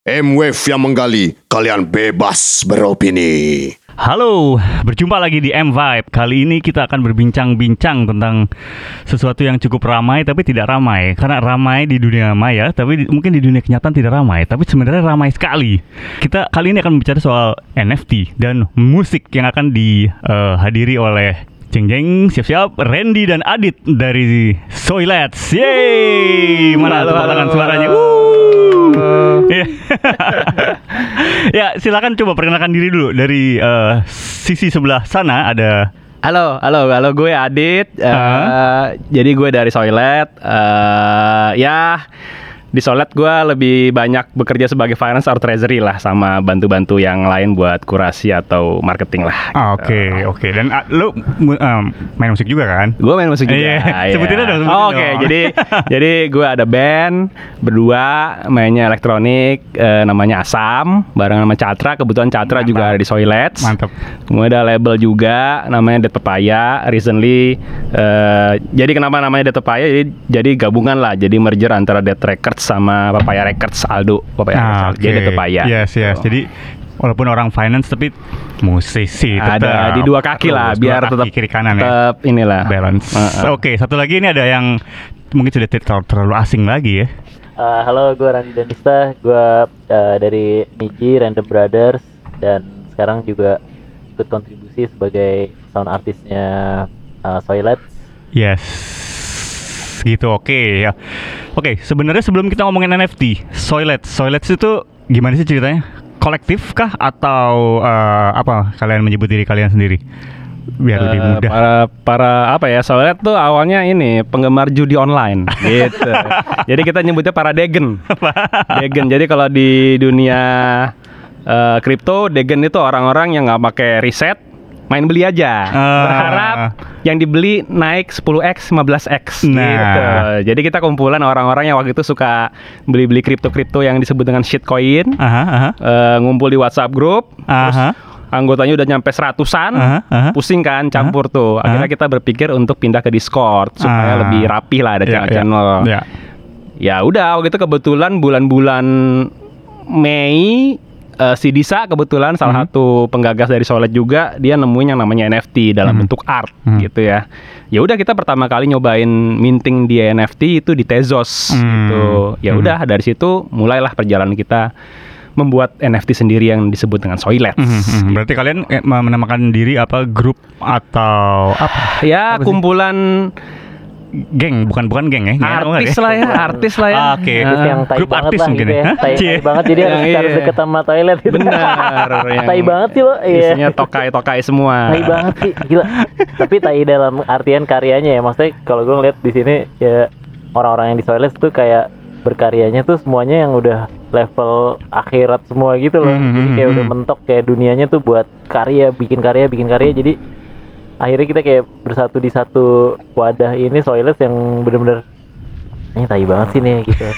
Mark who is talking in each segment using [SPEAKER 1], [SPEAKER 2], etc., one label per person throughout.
[SPEAKER 1] M-Wave yang menggali, kalian bebas beropini.
[SPEAKER 2] Halo, berjumpa lagi di M Vibe. Kali ini kita akan berbincang-bincang tentang sesuatu yang cukup ramai tapi tidak ramai. Karena ramai di dunia maya, tapi di- mungkin di dunia kenyataan tidak ramai. Tapi sebenarnya ramai sekali. Kita kali ini akan bicara soal NFT dan musik yang akan dihadiri oleh Jeng Jeng, siap-siap, Randy dan Adit dari Soilets. Yeay! Mana tepuk tangan suaranya? Wuh. Iya. ya, silakan coba perkenalkan diri dulu dari eh, sisi sebelah sana ada
[SPEAKER 3] Halo, halo, halo gue Adit. Eh,
[SPEAKER 2] Ah.
[SPEAKER 3] jadi gue dari Soilet. Eh, ya di Soilet gue lebih banyak bekerja sebagai finance or treasury lah sama bantu-bantu yang lain buat kurasi atau marketing lah.
[SPEAKER 2] Ah, Oke, oke. Dan ah, lu em, main musik juga kan?
[SPEAKER 3] Gue main musik juga.
[SPEAKER 2] Iya,
[SPEAKER 3] iya.
[SPEAKER 2] sebutin aja dong,
[SPEAKER 3] Oh, Oke,
[SPEAKER 2] dong.
[SPEAKER 3] jadi jadi gue ada band berdua mainnya elektronik eh, namanya Asam bareng sama Catra. Kebetulan Catra
[SPEAKER 2] Mantap.
[SPEAKER 3] juga ada di Soilets.
[SPEAKER 2] Mantap.
[SPEAKER 3] Kemudian ada label juga namanya Dead Papaya. Recently eh, jadi kenapa namanya Dead Papaya? Jadi jadi gabungan lah. Jadi merger antara Dead Records sama Papaya Records Aldo. Papaya Records.
[SPEAKER 2] Ah,
[SPEAKER 3] Aldo. Jadi Dead Papaya.
[SPEAKER 2] Yes, yes.
[SPEAKER 3] Gitu.
[SPEAKER 2] Jadi walaupun orang finance tapi musisi tetap.
[SPEAKER 3] ada di dua kaki lah
[SPEAKER 2] Terus, dua
[SPEAKER 3] biar
[SPEAKER 2] kaki
[SPEAKER 3] tetap
[SPEAKER 2] kiri kanan ya.
[SPEAKER 3] tetap inilah
[SPEAKER 2] Balance.
[SPEAKER 3] Heeh.
[SPEAKER 2] Oke, satu lagi ini ada yang mungkin sudah tidak terlalu asing lagi ya.
[SPEAKER 4] Uh, halo, gue Randy Danista. Gue uh, dari Niji Random Brothers dan sekarang juga ikut kontribusi sebagai sound artisnya uh, Soilet.
[SPEAKER 2] Yes. Gitu oke ya. Oke, sebenarnya sebelum kita ngomongin NFT, Soilets, Soilets itu gimana sih ceritanya? Kolektif kah atau eh, apa kalian menyebut diri kalian sendiri? Biar lebih
[SPEAKER 3] Eh,
[SPEAKER 2] mudah.
[SPEAKER 3] Para para apa ya? Soalnya tuh awalnya ini penggemar judi online gitu. Jadi kita nyebutnya para degen. degen. Jadi kalau di dunia eh, kripto, degen itu orang-orang yang nggak pakai riset, main beli aja.
[SPEAKER 2] Ah.
[SPEAKER 3] Berharap yang dibeli naik 10x, 15x
[SPEAKER 2] Nah.
[SPEAKER 3] gitu. Jadi kita kumpulan orang-orang yang waktu itu suka beli-beli kripto-kripto yang disebut dengan shitcoin.
[SPEAKER 2] Aha, aha.
[SPEAKER 3] Eh, ngumpul di WhatsApp grup, terus
[SPEAKER 2] Aha.
[SPEAKER 3] anggotanya udah nyampe seratusan,
[SPEAKER 2] Aha, aha.
[SPEAKER 3] pusing kan campur tuh. Akhirnya kita berpikir untuk pindah ke Discord supaya
[SPEAKER 2] Ah.
[SPEAKER 3] lebih rapi lah ada
[SPEAKER 2] Ya,
[SPEAKER 3] channel-channel.
[SPEAKER 2] Ya.
[SPEAKER 3] Ya udah waktu itu kebetulan bulan-bulan Mei eh, si Disa kebetulan salah
[SPEAKER 2] Mhm.
[SPEAKER 3] satu penggagas dari Solet juga dia nemuin yang namanya NFT dalam
[SPEAKER 2] Mhm.
[SPEAKER 3] bentuk art
[SPEAKER 2] Mhm.
[SPEAKER 3] gitu ya. Ya udah kita pertama kali nyobain minting di NFT itu di Tezos
[SPEAKER 2] Hmm.
[SPEAKER 3] gitu. Ya
[SPEAKER 2] Mhm.
[SPEAKER 3] udah dari situ mulailah perjalanan kita membuat NFT sendiri yang disebut dengan Soilets.
[SPEAKER 2] Mhm, mhm. Berarti kalian eh, menamakan diri apa grup atau apa?
[SPEAKER 3] Ya
[SPEAKER 2] Apa sih? Geng, bukan bukan geng ya? Apa
[SPEAKER 3] artis
[SPEAKER 2] ya?
[SPEAKER 3] lah ya, artis lah ya.
[SPEAKER 2] Ah, oke.
[SPEAKER 3] Ah,
[SPEAKER 4] Terus yang tai
[SPEAKER 2] grup
[SPEAKER 4] banget
[SPEAKER 2] artis
[SPEAKER 4] lah
[SPEAKER 2] mungkin
[SPEAKER 4] gitu
[SPEAKER 2] ya?
[SPEAKER 4] ya. Tai, tai banget jadi harus,
[SPEAKER 3] Yang
[SPEAKER 4] harus
[SPEAKER 3] iya.
[SPEAKER 4] deket sama toilet gitu.
[SPEAKER 3] Benar.
[SPEAKER 4] tai banget sih lo. Iya.
[SPEAKER 3] Isinya tokai-tokai semua.
[SPEAKER 4] Tai banget sih, gila. Tapi tai dalam artian karyanya ya. Maksudnya kalau gue ngeliat di sini ya orang-orang yang di Soilet tuh kayak berkaryanya tuh semuanya yang udah level akhirat semua gitu loh.
[SPEAKER 2] Hmm,
[SPEAKER 4] Jadi
[SPEAKER 2] hmm,
[SPEAKER 4] kayak
[SPEAKER 2] hmm.
[SPEAKER 4] udah mentok kayak dunianya tuh buat karya, bikin karya, bikin karya. Jadi akhirnya kita kayak bersatu di satu wadah ini Soilet yang bener-bener ini tai banget sih nih gitu.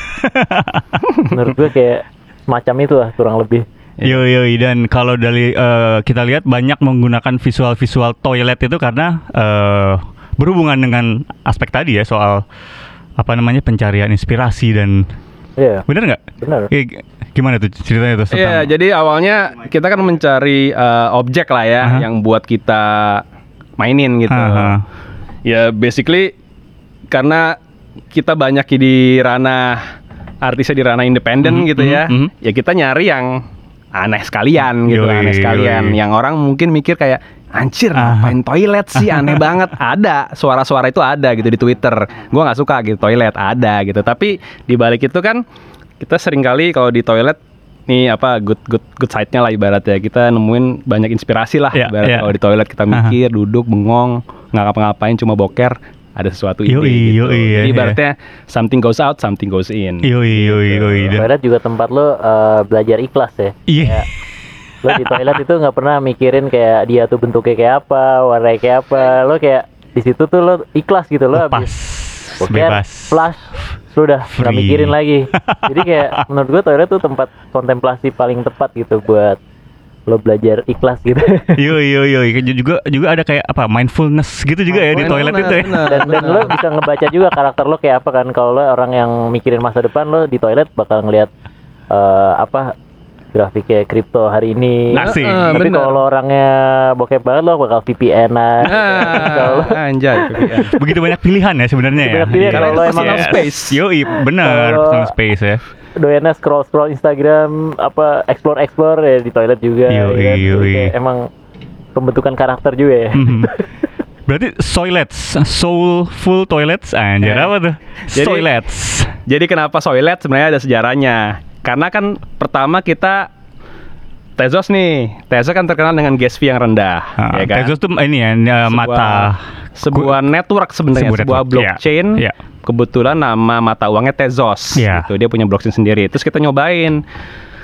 [SPEAKER 4] Menurut gue kayak semacam itu lah kurang lebih.
[SPEAKER 2] Yo yo dan kalau dari eh, kita lihat banyak menggunakan visual-visual toilet itu karena eh, berhubungan dengan aspek tadi ya soal apa namanya pencarian inspirasi dan
[SPEAKER 4] Iya,
[SPEAKER 2] bener nggak?
[SPEAKER 4] benar.
[SPEAKER 2] Eh, g- gimana tuh ceritanya tuh?
[SPEAKER 3] Iya,
[SPEAKER 2] tentang-
[SPEAKER 3] jadi awalnya kita kan mencari eh, objek lah ya
[SPEAKER 2] Aha.
[SPEAKER 3] yang buat kita mainin gitu.
[SPEAKER 2] Aha.
[SPEAKER 3] Ya basically karena kita banyak di ranah artisnya di ranah independen
[SPEAKER 2] Mhm,
[SPEAKER 3] gitu ya.
[SPEAKER 2] mhm, mhm.
[SPEAKER 3] Ya kita nyari yang aneh sekalian gitu,
[SPEAKER 2] Yoi,
[SPEAKER 3] aneh sekalian.
[SPEAKER 2] yoi.
[SPEAKER 3] Yang orang mungkin mikir kayak anjir
[SPEAKER 2] Aha.
[SPEAKER 3] ngapain toilet sih aneh banget. Ada suara-suara itu ada gitu di Twitter. Gua nggak suka gitu toilet ada gitu. Tapi di balik itu kan kita sering kali kalau di toilet nih apa good good good side-nya lah ibaratnya kita nemuin banyak inspirasi lah
[SPEAKER 2] Iya,
[SPEAKER 3] ibarat
[SPEAKER 2] iya.
[SPEAKER 3] kalau di toilet kita mikir duduk bengong nggak ngapa-ngapain cuma boker ada sesuatu ide
[SPEAKER 2] Yoi,
[SPEAKER 3] gitu.
[SPEAKER 2] yoi, iya,
[SPEAKER 3] Jadi
[SPEAKER 2] iya.
[SPEAKER 3] ibaratnya something goes out something goes in
[SPEAKER 2] Yoi yoi
[SPEAKER 3] Gitu.
[SPEAKER 2] yoi. Dan-
[SPEAKER 4] Toilet juga tempat lo eh, belajar ikhlas ya.
[SPEAKER 2] Iya.
[SPEAKER 4] Kayak lo di toilet itu nggak pernah mikirin kayak dia tuh bentuknya kayak apa, warnanya kayak apa. Lo kayak di situ tuh lo ikhlas gitu lo
[SPEAKER 2] Lepas.
[SPEAKER 4] habis boker,
[SPEAKER 2] Bebas.
[SPEAKER 4] flash, sudah nggak mikirin lagi. Jadi kayak menurut gua toilet tuh tempat kontemplasi paling tepat gitu buat lo belajar ikhlas gitu.
[SPEAKER 2] Yoi yoi yoi. Juga juga ada kayak apa mindfulness gitu juga ya di toilet itu ya.
[SPEAKER 3] Benar,
[SPEAKER 4] dan dan lo bisa ngebaca juga karakter lo kayak apa kan kalau lo orang yang mikirin masa depan lo di toilet bakal ngelihat eh, apa grafiknya kripto hari ini. Tapi
[SPEAKER 3] bener.
[SPEAKER 4] kalau orangnya bokep banget lo bakal VPN
[SPEAKER 3] Ah, anjay.
[SPEAKER 2] Begitu banyak pilihan ya sebenarnya ya.
[SPEAKER 4] Banyak pilihan,
[SPEAKER 2] Iya.
[SPEAKER 4] kalau lo
[SPEAKER 2] Yes.
[SPEAKER 4] emang
[SPEAKER 3] space.
[SPEAKER 2] Yoi, benar,
[SPEAKER 4] Kalau-
[SPEAKER 2] personal space ya.
[SPEAKER 4] doyannya scroll scroll Instagram apa explore explore ya di toilet juga.
[SPEAKER 2] Yoi,
[SPEAKER 4] ya kan? Jadi
[SPEAKER 2] yoi.
[SPEAKER 4] kayak Emang pembentukan karakter juga ya.
[SPEAKER 2] Mhm. Berarti soilets, soulful toilets, anjir
[SPEAKER 3] Eh.
[SPEAKER 2] apa tuh?
[SPEAKER 3] Jadi-
[SPEAKER 2] Soilets.
[SPEAKER 3] Jadi kenapa soilet sebenarnya ada sejarahnya. Karena kan pertama kita Tezos nih, Tezos kan terkenal dengan gas fee yang rendah,
[SPEAKER 2] Ah,
[SPEAKER 3] ya kan?
[SPEAKER 2] Tezos tuh ini ya, ya,
[SPEAKER 3] Sebuah-
[SPEAKER 2] mata
[SPEAKER 3] sebuah network sebenarnya,
[SPEAKER 2] Sebuah
[SPEAKER 3] sebuah,
[SPEAKER 2] network,
[SPEAKER 3] blockchain.
[SPEAKER 2] iya, iya.
[SPEAKER 3] Kebetulan nama mata uangnya Tezos,
[SPEAKER 2] Iya.
[SPEAKER 3] gitu. Dia punya blockchain sendiri. Terus kita nyobain.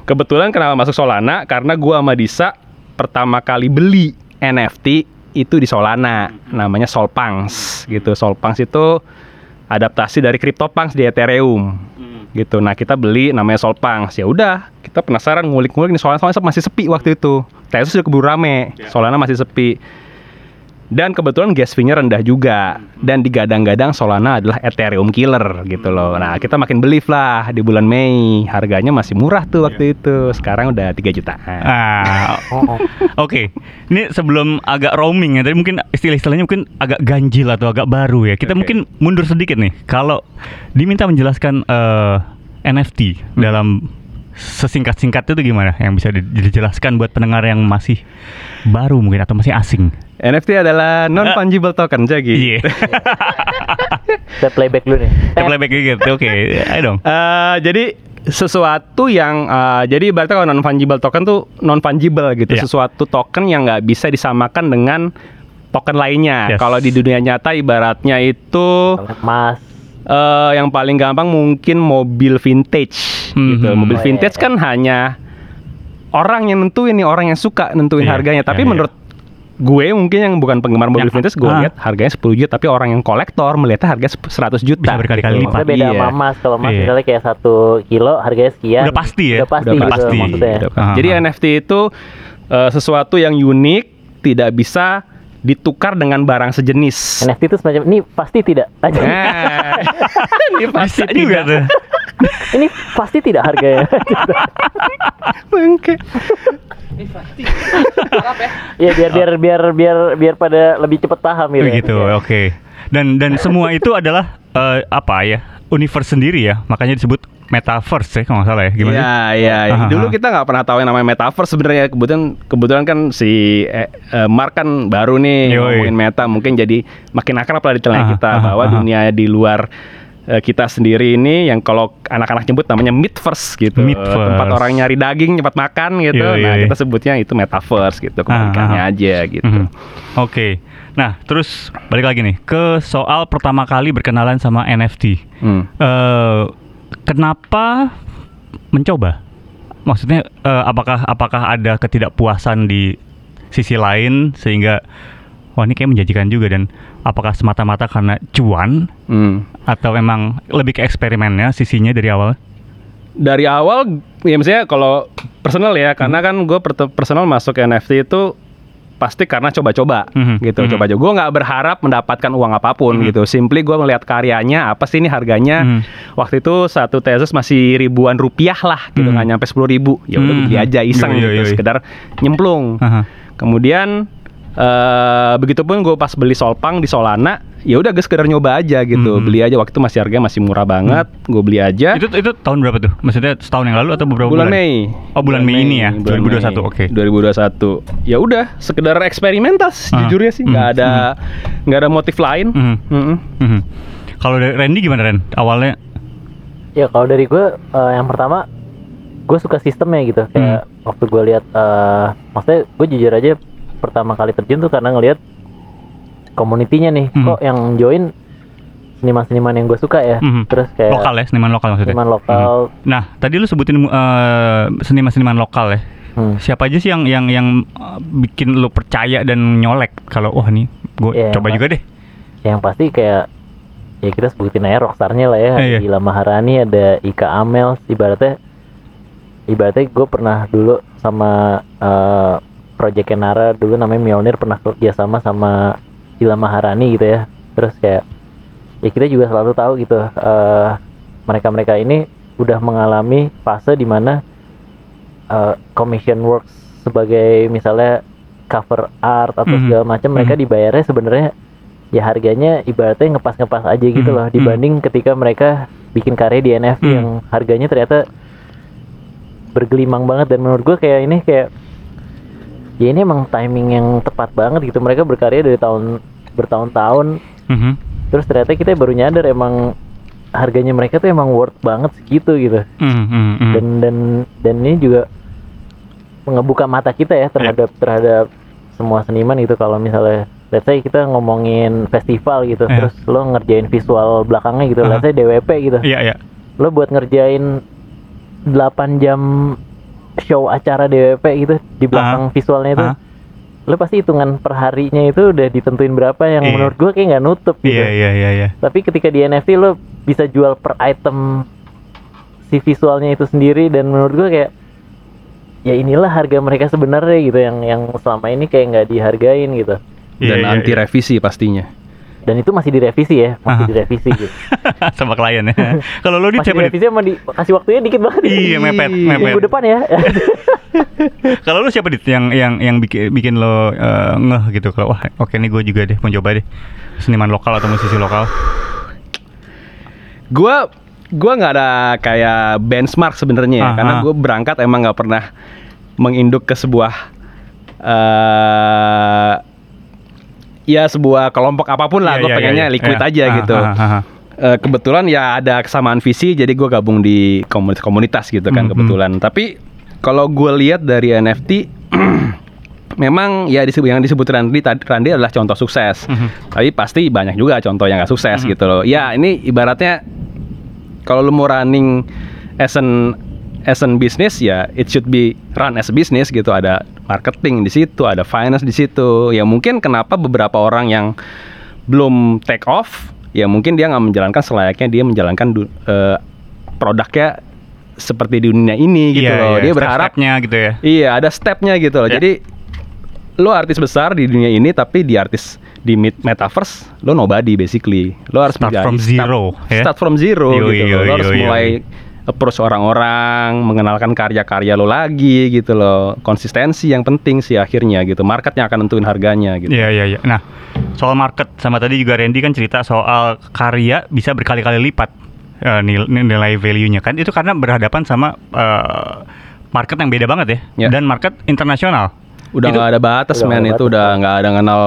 [SPEAKER 3] Kebetulan kenapa masuk Solana? Karena gua sama Disa pertama kali beli NFT itu di Solana, namanya Solpangs, gitu. Solpangs itu adaptasi dari CryptoPunks di Ethereum. Gitu. Nah, kita beli namanya Solpangs. Ya udah, kita penasaran ngulik-ngulik nih Solana, Solana masih sepi waktu itu. Tezos udah keburu rame, Solana masih sepi. Dan kebetulan gas fee-nya rendah juga dan digadang-gadang Solana adalah Ethereum killer gitu loh. Nah, kita makin believe lah di bulan Mei. Harganya masih murah tuh waktu itu. Sekarang udah 3 jutaan.
[SPEAKER 2] Ah,
[SPEAKER 4] Oh, oh.
[SPEAKER 2] Oke, ini sebelum agak roaming ya, tadi mungkin istilah-istilahnya mungkin agak ganjil atau agak baru ya. Kita
[SPEAKER 3] Oke.
[SPEAKER 2] mungkin mundur sedikit nih. Kalau diminta menjelaskan eh, NFT
[SPEAKER 3] Hmm.
[SPEAKER 2] dalam sesingkat-singkatnya itu gimana? Yang bisa di- dijelaskan buat pendengar yang masih baru mungkin atau masih asing.
[SPEAKER 3] NFT adalah non fungible token jadi.
[SPEAKER 2] Iya.
[SPEAKER 4] Saya playback dulu nih.
[SPEAKER 2] Kita playback dikit. Oke, ayo dong.
[SPEAKER 3] Eh, jadi sesuatu yang eh, jadi berarti kalau non fungible token tuh non fungible gitu,
[SPEAKER 2] Iya.
[SPEAKER 3] sesuatu token yang nggak bisa disamakan dengan token lainnya.
[SPEAKER 2] Yes.
[SPEAKER 3] Kalau di dunia nyata ibaratnya itu
[SPEAKER 4] Mas.
[SPEAKER 3] eh yang paling gampang mungkin mobil vintage gitu.
[SPEAKER 2] Mhm.
[SPEAKER 3] Mobil
[SPEAKER 4] Oh, iya,
[SPEAKER 3] vintage
[SPEAKER 4] iya.
[SPEAKER 3] kan hanya orang yang nentuin nih, orang yang suka nentuin
[SPEAKER 2] Iya,
[SPEAKER 3] harganya. Tapi
[SPEAKER 2] iya, iya.
[SPEAKER 3] menurut gue mungkin yang bukan penggemar mobil
[SPEAKER 2] Yang-
[SPEAKER 3] vintage gue
[SPEAKER 2] ah.
[SPEAKER 3] lihat harganya 10 juta tapi orang yang kolektor melihatnya harga 100 juta
[SPEAKER 2] Bisa berkali-kali
[SPEAKER 3] gitu.
[SPEAKER 2] lipat.
[SPEAKER 4] Maksudnya beda
[SPEAKER 3] Iya.
[SPEAKER 4] sama mas. Kalau mas
[SPEAKER 2] Iya.
[SPEAKER 4] misalnya kayak satu kilo harganya sekian.
[SPEAKER 2] Udah pasti ya?
[SPEAKER 4] Udah pasti
[SPEAKER 3] Udah
[SPEAKER 4] gitu
[SPEAKER 3] pasti.
[SPEAKER 4] maksudnya.
[SPEAKER 3] Udah pasti. Jadi NFT itu eh, sesuatu yang unik, tidak bisa ditukar dengan barang sejenis.
[SPEAKER 4] NFT itu semacam ini pasti tidak. Aja.
[SPEAKER 3] Nah, ini pasti
[SPEAKER 2] Bisa juga
[SPEAKER 3] tidak.
[SPEAKER 2] tuh.
[SPEAKER 4] Ini pasti tidak harganya.
[SPEAKER 3] Bangke.
[SPEAKER 4] Iya biar biar biar biar biar pada lebih cepat paham gitu. ya.
[SPEAKER 2] Begitu, oke. Dan dan semua itu adalah eh, apa ya? Universe sendiri ya. Makanya disebut metaverse ya kalau nggak salah ya. Gimana? sih?
[SPEAKER 3] Iya, iya.
[SPEAKER 2] Aha.
[SPEAKER 3] Dulu kita nggak pernah tahu yang namanya metaverse sebenarnya. Kebetulan kebetulan kan si eh, eh, Mark kan baru nih
[SPEAKER 2] Yoi.
[SPEAKER 3] ngomongin meta, mungkin jadi makin akrab lah di telinga kita
[SPEAKER 2] aha,
[SPEAKER 3] bahwa
[SPEAKER 2] aha.
[SPEAKER 3] dunia di luar eh, kita sendiri ini yang kalau anak-anak nyebut namanya midverse gitu.
[SPEAKER 2] Midverse.
[SPEAKER 3] Tempat orang nyari daging, cepat makan gitu.
[SPEAKER 2] Yoi,
[SPEAKER 3] Nah,
[SPEAKER 2] yoi.
[SPEAKER 3] kita sebutnya itu metaverse gitu. Kebalikannya
[SPEAKER 2] Aha.
[SPEAKER 3] aja gitu.
[SPEAKER 2] Mhm. Oke. Nah, terus balik lagi nih ke soal pertama kali berkenalan sama NFT.
[SPEAKER 3] Hmm.
[SPEAKER 2] eh kenapa mencoba? Maksudnya eh, apakah apakah ada ketidakpuasan di sisi lain sehingga wah ini kayak menjanjikan juga dan apakah semata-mata karena cuan
[SPEAKER 3] Hmm.
[SPEAKER 2] atau memang lebih ke eksperimennya sisinya dari awal?
[SPEAKER 3] dari awal ya misalnya kalau personal ya karena kan gue personal masuk NFT itu pasti karena coba-coba
[SPEAKER 2] Mhm,
[SPEAKER 3] gitu
[SPEAKER 2] mhm.
[SPEAKER 3] coba-coba gue nggak berharap mendapatkan uang apa pun
[SPEAKER 2] Mhm.
[SPEAKER 3] gitu simply gue melihat karyanya apa sih ini harganya
[SPEAKER 2] Mhm.
[SPEAKER 3] waktu itu satu tesis masih ribuan rupiah lah gitu
[SPEAKER 2] Mhm.
[SPEAKER 3] nggak nyampe sepuluh ribu ya udah gue beli
[SPEAKER 2] Mhm.
[SPEAKER 3] aja iseng
[SPEAKER 2] Yoi,
[SPEAKER 3] gitu
[SPEAKER 2] yoi.
[SPEAKER 3] sekedar nyemplung
[SPEAKER 2] Aha.
[SPEAKER 3] kemudian eh begitupun gue pas beli Solpang di Solana ya udah gue sekedar nyoba aja gitu
[SPEAKER 2] Mhm.
[SPEAKER 3] beli aja waktu itu masih harganya masih murah banget gue beli aja
[SPEAKER 2] Itu itu tahun berapa tuh? Maksudnya setahun yang lalu atau beberapa
[SPEAKER 3] bulan
[SPEAKER 2] bulan?
[SPEAKER 3] Mei.
[SPEAKER 2] Oh, bulan Mei ini ya?
[SPEAKER 3] bulan
[SPEAKER 2] 2021,
[SPEAKER 3] Mei.
[SPEAKER 2] oke.
[SPEAKER 3] 2021. Ya udah, sekedar eksperimentas
[SPEAKER 2] Ah,
[SPEAKER 3] jujurnya sih,
[SPEAKER 2] hmm,
[SPEAKER 3] nggak ada nggak ada motif lain.
[SPEAKER 2] Mhm.
[SPEAKER 3] Mm-mm.
[SPEAKER 2] Mhm. Kalau dari Randy gimana Ren? Awalnya
[SPEAKER 4] Ya kalau dari gue eh, yang pertama gue suka sistemnya gitu kayak waktu gue lihat eh maksudnya gue jujur aja pertama kali terjun tuh karena ngelihat komunitinya nih
[SPEAKER 2] Hmm.
[SPEAKER 4] kok yang join seniman-seniman yang gue suka ya
[SPEAKER 2] Mhm.
[SPEAKER 4] terus kayak
[SPEAKER 2] lokal ya, seniman lokal maksudnya.
[SPEAKER 4] seniman lokal
[SPEAKER 2] Nah, tadi lu sebutin eh, seniman-seniman lokal ya.
[SPEAKER 4] hmm.
[SPEAKER 2] Siapa aja sih yang yang yang uh, bikin lu percaya dan nyolek kalau wah nih gue
[SPEAKER 4] Iya,
[SPEAKER 2] coba juga deh.
[SPEAKER 4] yang pasti kayak ya kita sebutin aja rockstarnya lah ya
[SPEAKER 2] Eh, iya.
[SPEAKER 4] Gila Maharani ada Ika Amel ibaratnya ibaratnya gue pernah dulu sama eh Project Nara dulu namanya Mjolnir pernah kerja sama sama Gila Maharani gitu ya terus kayak ya kita juga selalu tahu gitu eh mereka-mereka ini udah mengalami fase di mana eh, commission works sebagai misalnya cover art atau
[SPEAKER 2] Mhm.
[SPEAKER 4] segala macam mereka
[SPEAKER 2] Mhm.
[SPEAKER 4] dibayarnya sebenarnya ya harganya ibaratnya ngepas-ngepas aja gitu
[SPEAKER 2] Mhm.
[SPEAKER 4] loh dibanding ketika mereka bikin karya di NFT
[SPEAKER 2] Mhm.
[SPEAKER 4] yang harganya ternyata bergelimang banget dan menurut gue kayak ini kayak ya ini emang timing yang tepat banget gitu mereka berkarya dari tahun bertahun-tahun
[SPEAKER 2] Mhm.
[SPEAKER 4] terus ternyata kita baru nyadar emang harganya mereka tuh emang worth banget segitu gitu
[SPEAKER 2] Mhm, mhm, mhm.
[SPEAKER 4] dan dan dan ini juga ngebuka mata kita ya terhadap terhadap semua seniman gitu kalau misalnya let's say kita ngomongin festival gitu
[SPEAKER 2] Iya.
[SPEAKER 4] terus lo ngerjain visual belakangnya gitu
[SPEAKER 2] Aha.
[SPEAKER 4] let's say DWP gitu
[SPEAKER 2] Iya, iya.
[SPEAKER 4] lo buat ngerjain 8 jam show acara DWP gitu di belakang visualnya itu
[SPEAKER 2] Aha.
[SPEAKER 4] lo pasti hitungan per harinya itu udah ditentuin berapa yang
[SPEAKER 2] Iya.
[SPEAKER 4] menurut gua kayak nggak nutup gitu
[SPEAKER 2] Iya, iya, iya, iya.
[SPEAKER 4] tapi ketika di NFT lo bisa jual per item si visualnya itu sendiri dan menurut gua kayak ya inilah harga mereka sebenarnya gitu yang yang selama ini kayak nggak dihargain gitu
[SPEAKER 2] Iya,
[SPEAKER 3] dan
[SPEAKER 2] iya,
[SPEAKER 3] anti
[SPEAKER 2] iya.
[SPEAKER 3] revisi pastinya.
[SPEAKER 4] Dan itu masih direvisi ya masih
[SPEAKER 2] Aha.
[SPEAKER 4] direvisi gitu
[SPEAKER 2] sama klien ya. Kalau lu di
[SPEAKER 4] masih direvisi sama dikasih waktunya dikit banget
[SPEAKER 2] Iya, mepet,
[SPEAKER 4] minggu
[SPEAKER 2] mepet.
[SPEAKER 4] depan ya
[SPEAKER 2] Kalau lu siapa dit yang yang yang bikin bikin lo eh, ngeh gitu kalau wah oke nih gue juga deh mau coba deh seniman lokal atau musisi lokal.
[SPEAKER 3] Gua gua nggak ada kayak benchmark sebenarnya ya,
[SPEAKER 2] Aha.
[SPEAKER 3] karena gue berangkat emang nggak pernah menginduk ke sebuah eh ya sebuah kelompok apa pun lah.
[SPEAKER 2] Iya,
[SPEAKER 3] gue
[SPEAKER 2] iya,
[SPEAKER 3] pengennya
[SPEAKER 2] iya,
[SPEAKER 3] liquid
[SPEAKER 2] iya.
[SPEAKER 3] aja
[SPEAKER 2] Ah,
[SPEAKER 3] gitu.
[SPEAKER 2] ah, ah, ah.
[SPEAKER 3] Eh, kebetulan ya ada kesamaan visi, jadi gue gabung di komunitas-komunitas gitu kan
[SPEAKER 2] Mhm.
[SPEAKER 3] kebetulan. Tapi kalau gue lihat dari NFT, memang ya disebut yang disebut Randy tadi Randy adalah contoh sukses.
[SPEAKER 2] Mhm.
[SPEAKER 3] Tapi pasti banyak juga contoh yang gak sukses
[SPEAKER 2] Mhm.
[SPEAKER 3] gitu loh. Ya ini ibaratnya kalau lu mau running as an as an business ya it should be run as a business gitu. Ada marketing di situ, ada finance di situ. Ya mungkin kenapa beberapa orang yang belum take off ya mungkin dia nggak menjalankan selayaknya dia menjalankan eh, produknya seperti di dunia ini gitu
[SPEAKER 2] Iya,
[SPEAKER 3] loh.
[SPEAKER 2] iya,
[SPEAKER 3] Dia berharap
[SPEAKER 2] step-stepnya gitu ya.
[SPEAKER 3] Iya, ada stepnya gitu loh.
[SPEAKER 2] Ya.
[SPEAKER 3] Jadi lo artis besar di dunia ini tapi di artis di met- metaverse lo nobody basically. Lo harus
[SPEAKER 2] Start
[SPEAKER 3] menjadi-
[SPEAKER 2] from zero,
[SPEAKER 3] start,
[SPEAKER 2] ya?
[SPEAKER 3] start from zero
[SPEAKER 2] Yoi,
[SPEAKER 3] gitu loh. Lo
[SPEAKER 2] yoi,
[SPEAKER 3] harus
[SPEAKER 2] yoi,
[SPEAKER 3] mulai
[SPEAKER 2] yoi.
[SPEAKER 3] Approach orang-orang, mengenalkan karya-karya lo lagi gitu loh. Konsistensi yang penting sih akhirnya gitu. Market yang akan nentuin harganya gitu.
[SPEAKER 2] Iya iya iya. Nah soal market sama tadi juga Randy kan cerita soal karya bisa berkali-kali lipat eh, nil- nilai value-nya kan itu karena berhadapan sama eh, market yang beda banget ya,
[SPEAKER 3] Ya.
[SPEAKER 2] dan market internasional.
[SPEAKER 3] Udah nggak ada batas
[SPEAKER 4] Udah
[SPEAKER 3] men itu udah nggak ada kenal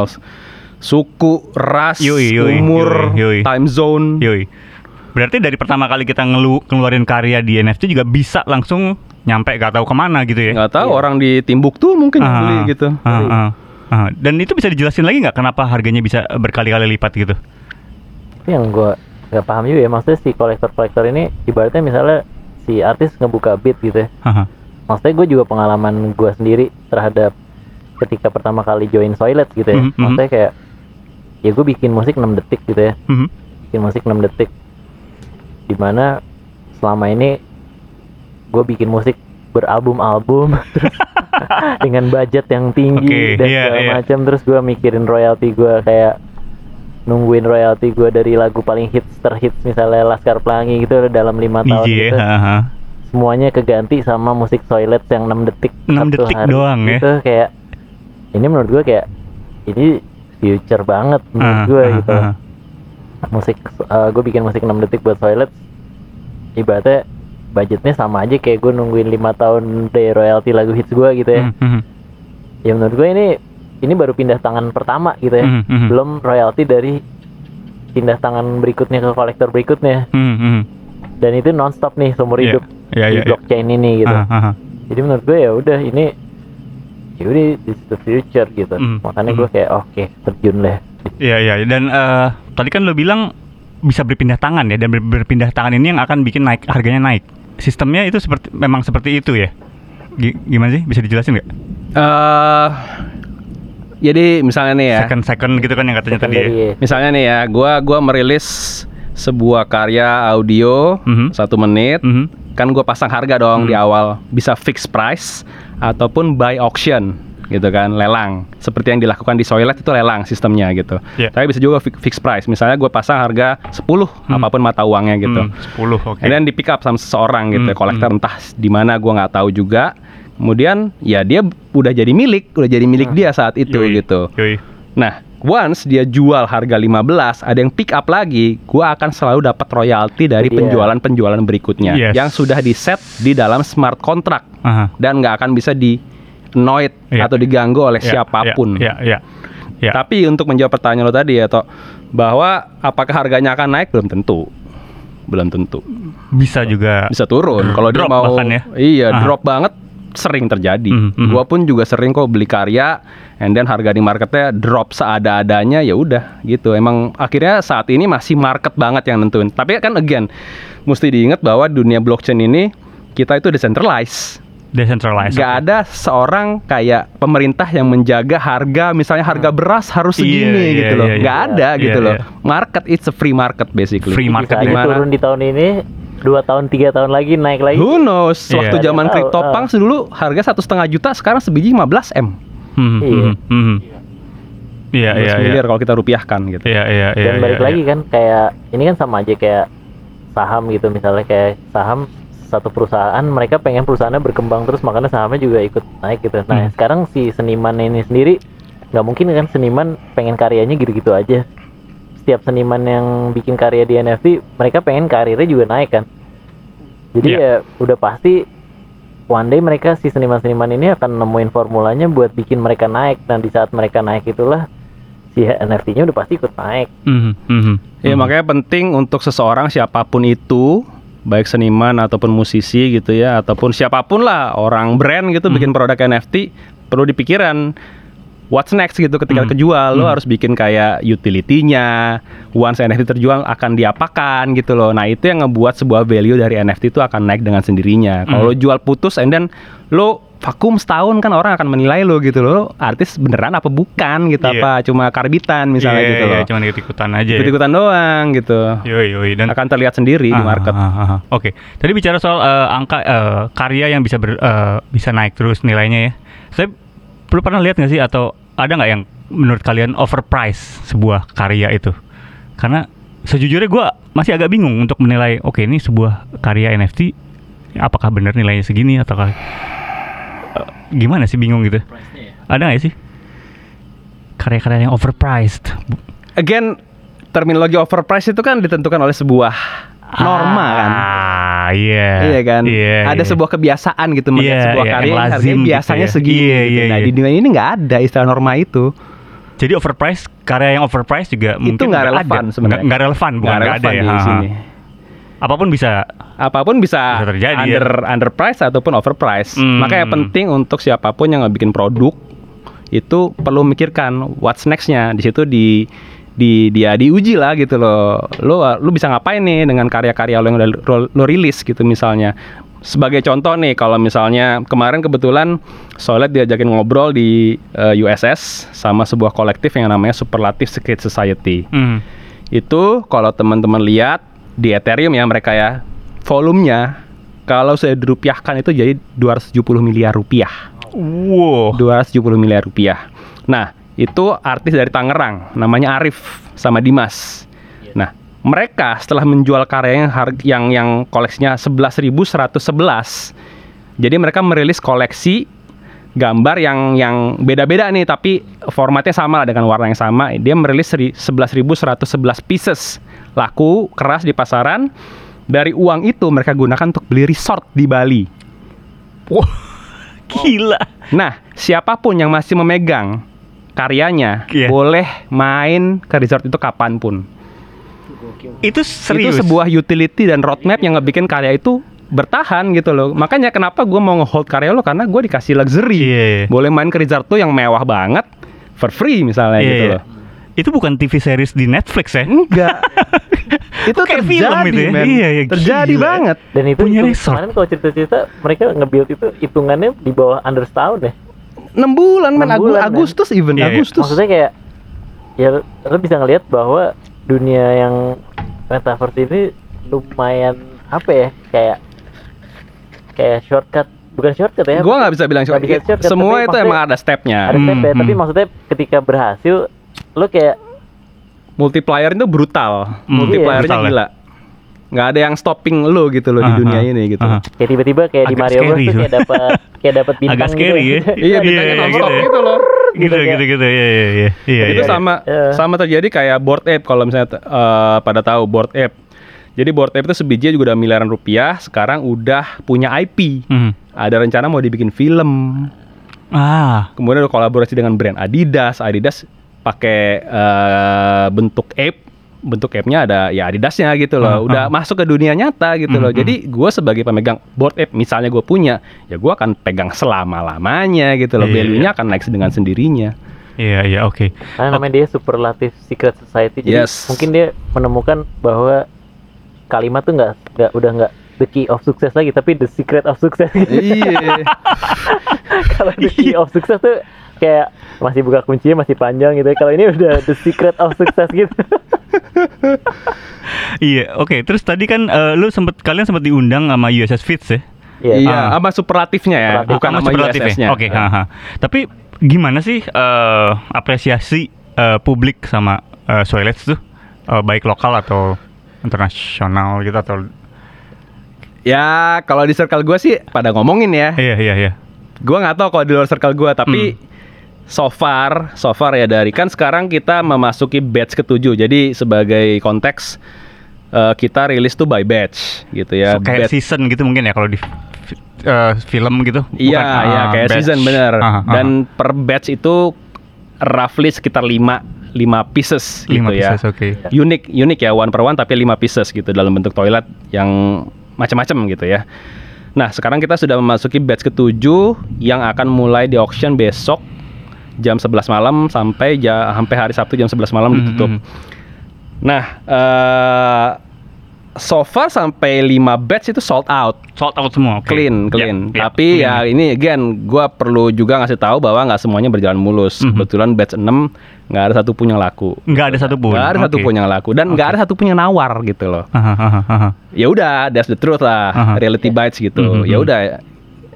[SPEAKER 3] suku, ras,
[SPEAKER 2] Yoi, yoi,
[SPEAKER 3] umur,
[SPEAKER 2] yoi, yoi.
[SPEAKER 3] time zone.
[SPEAKER 2] Yoi. Berarti dari pertama kali kita ngelu ngeluarin karya di NFT juga bisa langsung nyampe gak tahu ke mana gitu ya.
[SPEAKER 3] nggak tahu
[SPEAKER 4] Iya.
[SPEAKER 3] orang di Timbuktu mungkin yang
[SPEAKER 2] Ah,
[SPEAKER 3] beli gitu.
[SPEAKER 2] ah, ah, ah. Dan itu bisa dijelasin lagi nggak kenapa harganya bisa berkali-kali lipat gitu?
[SPEAKER 4] Itu yang gua nggak paham juga ya maksudnya si kolektor-kolektor ini ibaratnya misalnya si artis ngebuka beat gitu ya
[SPEAKER 2] Haha.
[SPEAKER 4] maksudnya gue juga pengalaman gua sendiri terhadap ketika pertama kali join Soilet gitu ya
[SPEAKER 2] Mhm, mhm.
[SPEAKER 4] maksudnya kayak ya gue bikin musik 6 detik gitu ya
[SPEAKER 2] Mhm.
[SPEAKER 4] bikin musik 6 detik di mana selama ini gue bikin musik beralbum-album dengan budget yang tinggi
[SPEAKER 2] Oke,
[SPEAKER 4] dan
[SPEAKER 2] iya,
[SPEAKER 4] segala
[SPEAKER 2] iya.
[SPEAKER 4] macam terus gue mikirin royalti gue kayak nungguin royalti gue dari lagu paling hits terhits misalnya Laskar Pelangi gitu dalam lima tahun
[SPEAKER 2] Iya,
[SPEAKER 4] gitu
[SPEAKER 2] haha.
[SPEAKER 4] semuanya keganti sama musik toilet yang 6 detik
[SPEAKER 2] 6
[SPEAKER 4] satu
[SPEAKER 2] detik
[SPEAKER 4] hari
[SPEAKER 2] doang ya?
[SPEAKER 4] gitu kayak ini menurut gue kayak ini future banget menurut
[SPEAKER 2] Ah,
[SPEAKER 4] gue
[SPEAKER 2] ah,
[SPEAKER 4] gitu
[SPEAKER 2] ah.
[SPEAKER 4] Musik gue bikin musik 6 detik buat toilet ibaratnya budgetnya sama aja kayak gue nungguin lima tahun dari royalti lagu hits gue gitu ya
[SPEAKER 2] Mhm, mhm.
[SPEAKER 4] ya menurut gue ini ini baru pindah tangan pertama gitu ya
[SPEAKER 2] Mhm, mhm.
[SPEAKER 4] belum royalti dari pindah tangan berikutnya ke kolektor berikutnya
[SPEAKER 2] Mhm, mhm.
[SPEAKER 4] dan itu nonstop nih seumur
[SPEAKER 2] Iya,
[SPEAKER 4] hidup
[SPEAKER 2] iya,
[SPEAKER 4] di
[SPEAKER 2] iya,
[SPEAKER 4] blockchain ini gitu
[SPEAKER 2] ah.
[SPEAKER 4] jadi menurut gue ya udah ini ya udah this is the future gitu
[SPEAKER 2] Mm,
[SPEAKER 4] makanya
[SPEAKER 2] mm.
[SPEAKER 4] gue kayak oke terjun lah
[SPEAKER 2] Iya iya dan eh, tadi kan lo bilang bisa berpindah tangan ya dan ber- berpindah tangan ini yang akan bikin naik harganya naik. Sistemnya itu seperti memang seperti itu ya. Gi- gimana sih? Bisa dijelasin nggak?
[SPEAKER 3] eh jadi misalnya nih ya,
[SPEAKER 2] Second second gitu kan yang katanya tadi ya.
[SPEAKER 3] Misalnya nih ya, gua gua merilis sebuah karya audio
[SPEAKER 2] Mhm.
[SPEAKER 3] satu menit,
[SPEAKER 2] Mhm.
[SPEAKER 3] kan gua pasang harga dong
[SPEAKER 2] Hmm.
[SPEAKER 3] di awal, bisa fixed price ataupun buy auction. Gitu kan lelang seperti yang dilakukan di Soilet itu lelang sistemnya gitu
[SPEAKER 2] Iya.
[SPEAKER 3] tapi bisa juga fi- fixed price misalnya gue pasang harga 10 apa pun mata uangnya gitu
[SPEAKER 2] Hmm, 10 oke.
[SPEAKER 3] And then di pick up sama seseorang gitu,
[SPEAKER 2] Hmm,
[SPEAKER 3] kolektor entah di mana gua nggak tahu juga. Kemudian ya dia udah jadi milik, udah jadi milik dia saat itu
[SPEAKER 2] Yoi,
[SPEAKER 3] gitu.
[SPEAKER 2] Yoi.
[SPEAKER 3] Nah, once dia jual harga 15, ada yang pick up lagi, gua akan selalu dapat royalti dari
[SPEAKER 4] Iya.
[SPEAKER 3] penjualan-penjualan berikutnya
[SPEAKER 2] Yes.
[SPEAKER 3] yang sudah di set di dalam smart contract
[SPEAKER 2] Aha.
[SPEAKER 3] dan nggak akan bisa di noid
[SPEAKER 2] Iya.
[SPEAKER 3] atau diganggu oleh
[SPEAKER 2] Ya,
[SPEAKER 3] siapa pun.
[SPEAKER 2] Ya, ya, ya. Ya.
[SPEAKER 3] Tapi untuk menjawab pertanyaan lo tadi ya, Tok, bahwa apakah harganya akan naik belum tentu. Belum tentu.
[SPEAKER 2] bisa juga
[SPEAKER 3] bisa turun kalau dia mau
[SPEAKER 2] ya?
[SPEAKER 3] iya
[SPEAKER 2] Aha.
[SPEAKER 3] drop banget sering terjadi
[SPEAKER 2] Mhm, mhm.
[SPEAKER 3] gua pun juga sering kok beli karya and then harga di marketnya drop seada-adanya ya udah gitu emang akhirnya saat ini masih market banget yang nentuin tapi kan again mesti diingat bahwa dunia blockchain ini kita itu decentralized
[SPEAKER 2] decentralized.
[SPEAKER 3] Gak ada seorang kayak pemerintah yang menjaga harga, misalnya harga beras harus
[SPEAKER 2] Iya,
[SPEAKER 3] segini
[SPEAKER 2] iya,
[SPEAKER 3] gitu loh.
[SPEAKER 2] iya, iya.
[SPEAKER 3] Gak ada
[SPEAKER 2] Iya,
[SPEAKER 3] gitu loh.
[SPEAKER 2] iya.
[SPEAKER 3] Market it's a free market basically.
[SPEAKER 2] Free market
[SPEAKER 4] aja
[SPEAKER 3] Dimana-
[SPEAKER 4] turun di tahun ini, dua tahun tiga tahun lagi naik lagi.
[SPEAKER 3] Who knows?
[SPEAKER 2] Iya.
[SPEAKER 3] Waktu zaman
[SPEAKER 4] Nggak tahu,
[SPEAKER 3] CryptoPunks dulu harga satu setengah juta, sekarang sebiji 15 m.
[SPEAKER 2] Hmm,
[SPEAKER 4] Iya.
[SPEAKER 2] hmm, hmm. Iya, iya, iya.
[SPEAKER 3] miliar kalau kita rupiahkan gitu.
[SPEAKER 2] Iya, iya, iya.
[SPEAKER 4] Dan balik
[SPEAKER 2] iya,
[SPEAKER 4] lagi
[SPEAKER 2] iya.
[SPEAKER 4] kan kayak ini kan sama aja kayak saham gitu misalnya kayak saham satu perusahaan mereka pengen perusahaannya berkembang terus makanya sahamnya juga ikut naik gitu. Nah
[SPEAKER 2] Hmm.
[SPEAKER 4] sekarang si seniman ini sendiri nggak mungkin kan seniman pengen karyanya gitu-gitu aja. Setiap seniman yang bikin karya di NFT mereka pengen karirnya juga naik kan. Jadi
[SPEAKER 2] Iya.
[SPEAKER 4] ya udah pasti one day mereka si seniman-seniman ini akan nemuin formulanya buat bikin mereka naik dan di saat mereka naik itulah si NFT-nya udah pasti ikut naik.
[SPEAKER 2] Mhm, mhm.
[SPEAKER 3] Ya
[SPEAKER 2] Mhm.
[SPEAKER 3] makanya penting untuk seseorang siapa pun itu, baik seniman ataupun musisi gitu ya, ataupun siapa pun lah orang brand gitu
[SPEAKER 2] Hmm.
[SPEAKER 3] bikin produk NFT perlu dipikiran what's next gitu ketika
[SPEAKER 2] Hmm.
[SPEAKER 3] kejual lo
[SPEAKER 2] Hmm.
[SPEAKER 3] harus bikin kayak utility-nya, once NFT terjual akan diapakan gitu loh. Nah, itu yang ngebuat sebuah value dari NFT itu akan naik dengan sendirinya. Kalau
[SPEAKER 2] Hmm.
[SPEAKER 3] lo jual putus and then lo vakum setahun kan orang akan menilai lo gitu loh. Artis beneran apa bukan gitu
[SPEAKER 2] Iya.
[SPEAKER 3] apa cuma karbitan misalnya
[SPEAKER 2] Iya,
[SPEAKER 3] gitu
[SPEAKER 2] iya,
[SPEAKER 3] loh.
[SPEAKER 2] cuman ikut-ikutan aja. ya.
[SPEAKER 3] Ikut-ikutan doang gitu.
[SPEAKER 2] Yoi, yoi. Dan
[SPEAKER 3] Akan terlihat sendiri di
[SPEAKER 2] Ah,
[SPEAKER 3] market.
[SPEAKER 2] ah, ah, ah. Oke, tadi bicara soal eh, angka eh, karya yang bisa ber- eh, bisa naik terus nilainya ya. Saya perlu pernah lihat nggak sih atau ada nggak yang menurut kalian overprice sebuah karya itu? Karena sejujurnya gue masih agak bingung untuk menilai. Oke, ini sebuah karya NFT apakah benar nilainya segini gimana sih bingung gitu? Ada nggak sih karya-karya yang overpriced?
[SPEAKER 3] Again, terminologi overprice itu kan ditentukan oleh sebuah norma kan.
[SPEAKER 2] Ah, iya.
[SPEAKER 3] Iya kan,
[SPEAKER 2] Iya,
[SPEAKER 3] ada
[SPEAKER 2] iya.
[SPEAKER 3] sebuah kebiasaan gitu melihat
[SPEAKER 2] Iya,
[SPEAKER 3] sebuah
[SPEAKER 2] iya,
[SPEAKER 3] karya
[SPEAKER 2] yang
[SPEAKER 3] harganya
[SPEAKER 2] gitu
[SPEAKER 3] biasanya
[SPEAKER 2] ya.
[SPEAKER 3] segini.
[SPEAKER 2] Iya,
[SPEAKER 3] gitu.
[SPEAKER 2] iya,
[SPEAKER 3] nah
[SPEAKER 2] iya.
[SPEAKER 3] di dunia ini nggak ada istilah norma itu.
[SPEAKER 2] Jadi overpriced karya yang overpriced juga mungkin
[SPEAKER 3] nggak relevan sebenarnya.
[SPEAKER 2] Nggak- relevan bukan
[SPEAKER 3] Nggak
[SPEAKER 2] ada
[SPEAKER 3] relevan
[SPEAKER 2] ya
[SPEAKER 3] di sini.
[SPEAKER 2] Apa pun bisa
[SPEAKER 3] Apa pun bisa,
[SPEAKER 2] Bisa terjadi, ya.
[SPEAKER 3] under underprice ataupun overprice.
[SPEAKER 2] Hmm.
[SPEAKER 3] Makanya penting untuk siapa pun yang bikin produk itu perlu mikirkan what's nextnya. Di situ di di dia diuji lah gitu loh. Lo lu bisa ngapain nih dengan karya-karya lo yang udah lo, lo rilis gitu misalnya. Sebagai contoh nih kalau misalnya kemarin kebetulan Solet diajakin ngobrol di eh, USS sama sebuah kolektif yang namanya Superlative Secret Society
[SPEAKER 2] hmm,
[SPEAKER 3] itu kalau teman-teman lihat di Ethereum ya mereka ya volumenya kalau saya dirupiahkan itu jadi 270 miliar rupiah.
[SPEAKER 2] wow
[SPEAKER 3] 270 miliar rupiah. Nah, itu artis dari Tangerang namanya Arif sama Dimas. Nah, mereka setelah menjual karya yang harga yang yang koleksinya 11.111. Jadi mereka merilis koleksi gambar yang yang beda-beda nih tapi formatnya sama lah dengan warna yang sama. Dia merilis seri- 11.111 pieces laku keras di pasaran. Dari uang itu mereka gunakan untuk beli resort di Bali.
[SPEAKER 2] Wah, gila
[SPEAKER 3] Nah, siapa pun yang masih memegang karyanya
[SPEAKER 2] Iya.
[SPEAKER 3] boleh main ke resort itu kapan pun.
[SPEAKER 2] itu serius
[SPEAKER 3] Itu sebuah utility dan roadmap yang ngebikin karya itu bertahan gitu loh. Makanya kenapa gue mau nge-hold karya lo karena gue dikasih luxury.
[SPEAKER 2] Iya, iya.
[SPEAKER 3] Boleh main ke resort tuh yang mewah banget for free misalnya
[SPEAKER 2] Iya,
[SPEAKER 3] gitu
[SPEAKER 2] iya.
[SPEAKER 3] loh.
[SPEAKER 2] itu bukan TV series di Netflix ya
[SPEAKER 3] Enggak. itu
[SPEAKER 2] Kayak
[SPEAKER 3] terjadi,
[SPEAKER 2] film itu ya. Iya, iya,
[SPEAKER 3] terjadi
[SPEAKER 2] gila.
[SPEAKER 3] banget.
[SPEAKER 4] Dan itu,
[SPEAKER 2] Punya
[SPEAKER 4] itu
[SPEAKER 2] resort.
[SPEAKER 4] kemarin kalau cerita-cerita mereka nge-build itu hitungannya di bawah under setahun ya.
[SPEAKER 3] 6 bulan men
[SPEAKER 4] Enam
[SPEAKER 3] Agu-. Agustus even
[SPEAKER 2] Iya, iya.
[SPEAKER 3] Agustus.
[SPEAKER 4] Maksudnya kayak ya lo bisa ngelihat bahwa dunia yang metaverse ini lumayan apa ya kayak kayak shortcut bukan shortcut ya
[SPEAKER 3] Gua nggak bisa bilang
[SPEAKER 4] Nggak bisa
[SPEAKER 3] shortcut.
[SPEAKER 4] shortcut,
[SPEAKER 3] Semua
[SPEAKER 4] tapi
[SPEAKER 3] itu emang ada stepnya.
[SPEAKER 4] ada step ya
[SPEAKER 2] Hmm,
[SPEAKER 4] tapi
[SPEAKER 2] hmm.
[SPEAKER 4] maksudnya ketika berhasil lo kayak
[SPEAKER 3] Multiplier itu brutal.
[SPEAKER 2] Hmm,
[SPEAKER 3] Multipliernya
[SPEAKER 2] brutal ya.
[SPEAKER 3] gila. Nggak ada yang stopping lo gitu loh di
[SPEAKER 2] Ah,
[SPEAKER 3] dunia ini gitu.
[SPEAKER 2] ah.
[SPEAKER 4] kayak tiba-tiba kayak di
[SPEAKER 2] Agak
[SPEAKER 4] Mario Bros
[SPEAKER 2] scary
[SPEAKER 4] tuh kayak dapat kayak dapat bintang
[SPEAKER 2] Agak scary ya.
[SPEAKER 4] gitu.
[SPEAKER 3] Iya, bintangnya
[SPEAKER 2] iya,
[SPEAKER 3] non-stop
[SPEAKER 2] gitu ya.
[SPEAKER 3] gitu loh.
[SPEAKER 2] gitu
[SPEAKER 4] Gitu,
[SPEAKER 2] gitu gitu iya iya iya iya
[SPEAKER 3] itu
[SPEAKER 2] iya.
[SPEAKER 3] sama
[SPEAKER 4] Iya.
[SPEAKER 3] sama terjadi kayak board ape kalau misalnya eh, pada tahu board ape. Jadi board ape itu sebiji juga udah miliaran rupiah, sekarang udah punya IP.
[SPEAKER 2] Hmm.
[SPEAKER 3] Ada rencana mau dibikin film.
[SPEAKER 2] ah
[SPEAKER 3] Kemudian ada kolaborasi dengan brand Adidas. Adidas pakai eh, bentuk ape. Bentuk ape-nya ada ya Adidasnya gitu loh. Udah
[SPEAKER 2] ah.
[SPEAKER 3] masuk ke dunia nyata gitu loh.
[SPEAKER 2] Mhm.
[SPEAKER 3] Jadi gue sebagai pemegang board ape, misalnya gue punya, ya gue akan pegang selama lamanya gitu loh.
[SPEAKER 2] Iya,
[SPEAKER 3] Value-nya akan naik dengan sendirinya.
[SPEAKER 2] iya iya oke
[SPEAKER 4] Karena namanya dia superlative secret society. Jadi
[SPEAKER 3] Yes.
[SPEAKER 4] mungkin dia menemukan bahwa kalimat tuh nggak nggak udah nggak the key of success lagi, tapi the secret of success.
[SPEAKER 3] iya.
[SPEAKER 4] Kalau the key of success tuh kayak masih buka kuncinya masih panjang gitu. ya. Kalau ini udah the secret of success gitu.
[SPEAKER 2] iya oke terus tadi kan eh, lu sempet kalian sempat diundang sama USS Fitz ya
[SPEAKER 4] Iya.
[SPEAKER 3] Iya,
[SPEAKER 2] Ah.
[SPEAKER 3] sama superlatifnya ya,
[SPEAKER 4] Superlatif.
[SPEAKER 3] bukan
[SPEAKER 2] Sama
[SPEAKER 3] sama
[SPEAKER 2] superlatif ya?
[SPEAKER 3] USS-nya.
[SPEAKER 2] Oke, haha. Tapi gimana sih eh, apresiasi eh, publik sama uh, Soilets tuh Eh, baik lokal atau internasional gitu atau
[SPEAKER 3] Ya, kalau di circle gue sih pada ngomongin ya.
[SPEAKER 2] iya iya iya.
[SPEAKER 3] Gue nggak tahu kalau di luar circle gue, tapi
[SPEAKER 2] Hmm.
[SPEAKER 3] so far, so far ya dari kan sekarang kita memasuki batch ketujuh. Jadi sebagai konteks eh, kita rilis tuh by batch gitu ya.
[SPEAKER 2] So, kayak
[SPEAKER 3] Batch-
[SPEAKER 2] season gitu mungkin ya kalau di eh, film gitu.
[SPEAKER 3] Iya,
[SPEAKER 2] Bukan,
[SPEAKER 3] iya
[SPEAKER 2] ah,
[SPEAKER 3] kayak
[SPEAKER 2] batch.
[SPEAKER 3] season bener.
[SPEAKER 2] Ah, ah,
[SPEAKER 3] Dan per batch itu roughly sekitar 5 5 pieces
[SPEAKER 2] lima
[SPEAKER 3] gitu ya.
[SPEAKER 2] pieces oke.
[SPEAKER 3] Unik, unik ya one per one tapi 5 pieces gitu dalam bentuk toilet yang macam-macam gitu ya. Nah, sekarang kita sudah memasuki batch ketujuh yang akan mulai di auction besok jam 11 malam sampai ja, sampai hari Sabtu jam 11 malam
[SPEAKER 2] Hmm,
[SPEAKER 3] ditutup.
[SPEAKER 2] hmm.
[SPEAKER 3] Nah, eh so far sampai 5 batch itu sold out
[SPEAKER 2] Sold out semua. oke.
[SPEAKER 3] clean
[SPEAKER 2] Ya,
[SPEAKER 3] clean
[SPEAKER 2] ya,
[SPEAKER 3] tapi
[SPEAKER 2] clean.
[SPEAKER 3] ya ini again gua perlu juga ngasih tahu bahwa nggak semuanya berjalan mulus
[SPEAKER 2] Mhm.
[SPEAKER 3] kebetulan batch 6 nggak ada satu pun yang laku.
[SPEAKER 2] Nggak ada satupun.
[SPEAKER 3] nggak ada satu pun yang laku. Dan nggak ada satu pun yang nawar gitu loh. Ya udah that's the truth lah.
[SPEAKER 2] Aha.
[SPEAKER 3] reality bites gitu.
[SPEAKER 2] Mhm.
[SPEAKER 3] ya udah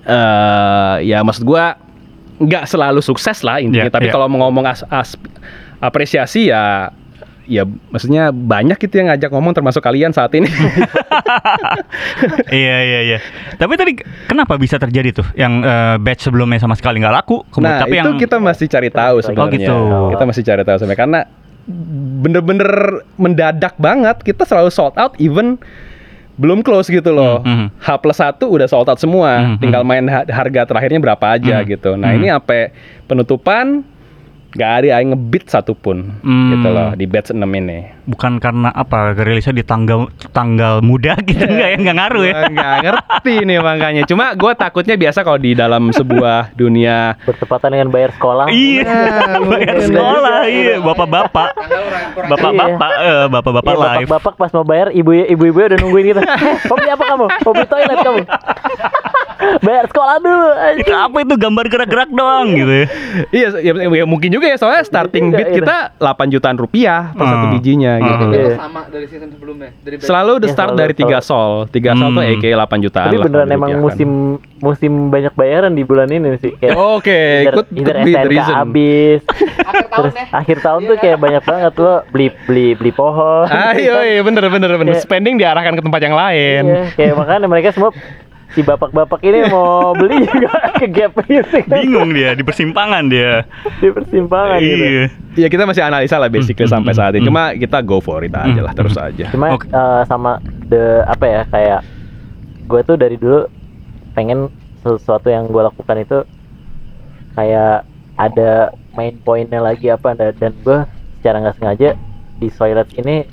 [SPEAKER 3] eh ya maksud gua nggak selalu sukses lah intinya.
[SPEAKER 2] Ya,
[SPEAKER 3] tapi
[SPEAKER 2] ya.
[SPEAKER 3] kalau mau ngomong as- as- apresiasi ya ya maksudnya banyak gitu yang ngajak ngomong termasuk kalian saat ini
[SPEAKER 2] iya iya iya. Tapi tadi kenapa bisa terjadi tuh yang eh, batch sebelumnya sama sekali nggak laku? Kemudian
[SPEAKER 3] Nah,
[SPEAKER 2] tapi
[SPEAKER 3] itu
[SPEAKER 2] yang
[SPEAKER 3] kita masih cari tahu sebenarnya.
[SPEAKER 2] Oh, gitu.
[SPEAKER 3] Kita masih cari tahu sebenarnya karena bener-bener mendadak banget. Kita selalu sold out even belum close gitu loh.
[SPEAKER 2] Hmm, hmm.
[SPEAKER 3] H plus satu udah sold out semua.
[SPEAKER 2] Hmm,
[SPEAKER 3] Tinggal main ha- harga terakhirnya berapa aja
[SPEAKER 2] Hmm,
[SPEAKER 3] gitu. Nah
[SPEAKER 2] hmm.
[SPEAKER 3] ini sampai penutupan nggak ada yang ngebit satupun
[SPEAKER 2] Hmm.
[SPEAKER 3] gitu loh di batch 6 ini.
[SPEAKER 2] Bukan karena apa rilisnya di tanggal tanggal muda gitu nggak ya nggak ngaruh ya?
[SPEAKER 3] Nggak ngerti nih makanya. Cuma gue takutnya biasa kalau di dalam sebuah dunia
[SPEAKER 4] Bertepatan dengan bayar sekolah.
[SPEAKER 2] Iya,
[SPEAKER 3] Nah,
[SPEAKER 2] bayar sekolah, iya, bapak-bapak, bapak-bapak, eh, bapak-bapak
[SPEAKER 4] Iya,
[SPEAKER 2] live.
[SPEAKER 4] bapak-bapak pas mau bayar ibu ibu-ibu udah nungguin gitu. Mau beli apa kamu? Mau beli toilet kamu? bayar sekolah dulu.
[SPEAKER 2] Itu apa itu gambar gerak-gerak doang gitu ya?
[SPEAKER 3] Iya, ya, ya mungkin juga ya soalnya starting bid
[SPEAKER 4] iya.
[SPEAKER 3] kita 8 jutaan rupiah per satu Gitu.
[SPEAKER 4] Iya.
[SPEAKER 5] sama dari season sebelumnya dari
[SPEAKER 3] Selalu the
[SPEAKER 4] Iya,
[SPEAKER 3] start
[SPEAKER 4] selalu,
[SPEAKER 3] dari 3
[SPEAKER 4] selalu.
[SPEAKER 3] sol. 3 sol tuh
[SPEAKER 2] Hmm.
[SPEAKER 3] EK 8 jutaan
[SPEAKER 4] Tapi beneran emang
[SPEAKER 3] dirupiahkan.
[SPEAKER 4] musim musim banyak bayaran di bulan ini sih. Kayak
[SPEAKER 3] Oke,
[SPEAKER 4] either,
[SPEAKER 3] ikut
[SPEAKER 4] either SNK
[SPEAKER 3] reason.
[SPEAKER 4] habis.
[SPEAKER 5] akhir tahun
[SPEAKER 4] Terus
[SPEAKER 5] ya
[SPEAKER 4] akhir tahun
[SPEAKER 5] Iya
[SPEAKER 4] tuh
[SPEAKER 5] kan?
[SPEAKER 4] kayak banyak banget lo beli beli beli pohon.
[SPEAKER 3] Ayo, iya bener bener bener. Spending diarahkan ke tempat yang lain.
[SPEAKER 4] Iya, kayak makanya mereka semua si bapak-bapak ini mau beli juga ke gap gitu kan.
[SPEAKER 2] Bingung dia di persimpangan dia.
[SPEAKER 4] di persimpangan gitu.
[SPEAKER 2] Iya.
[SPEAKER 3] Iya kita masih analisa lah basically
[SPEAKER 2] Hmm,
[SPEAKER 3] sampai saat ini. Cuma kita go for it aja lah terus aja.
[SPEAKER 4] Cuma
[SPEAKER 2] Oke.
[SPEAKER 4] eh, sama the apa ya kayak gue tuh dari dulu pengen sesuatu yang gue lakukan itu kayak ada main pointnya lagi apa dan, dan gue secara nggak sengaja di toilet ini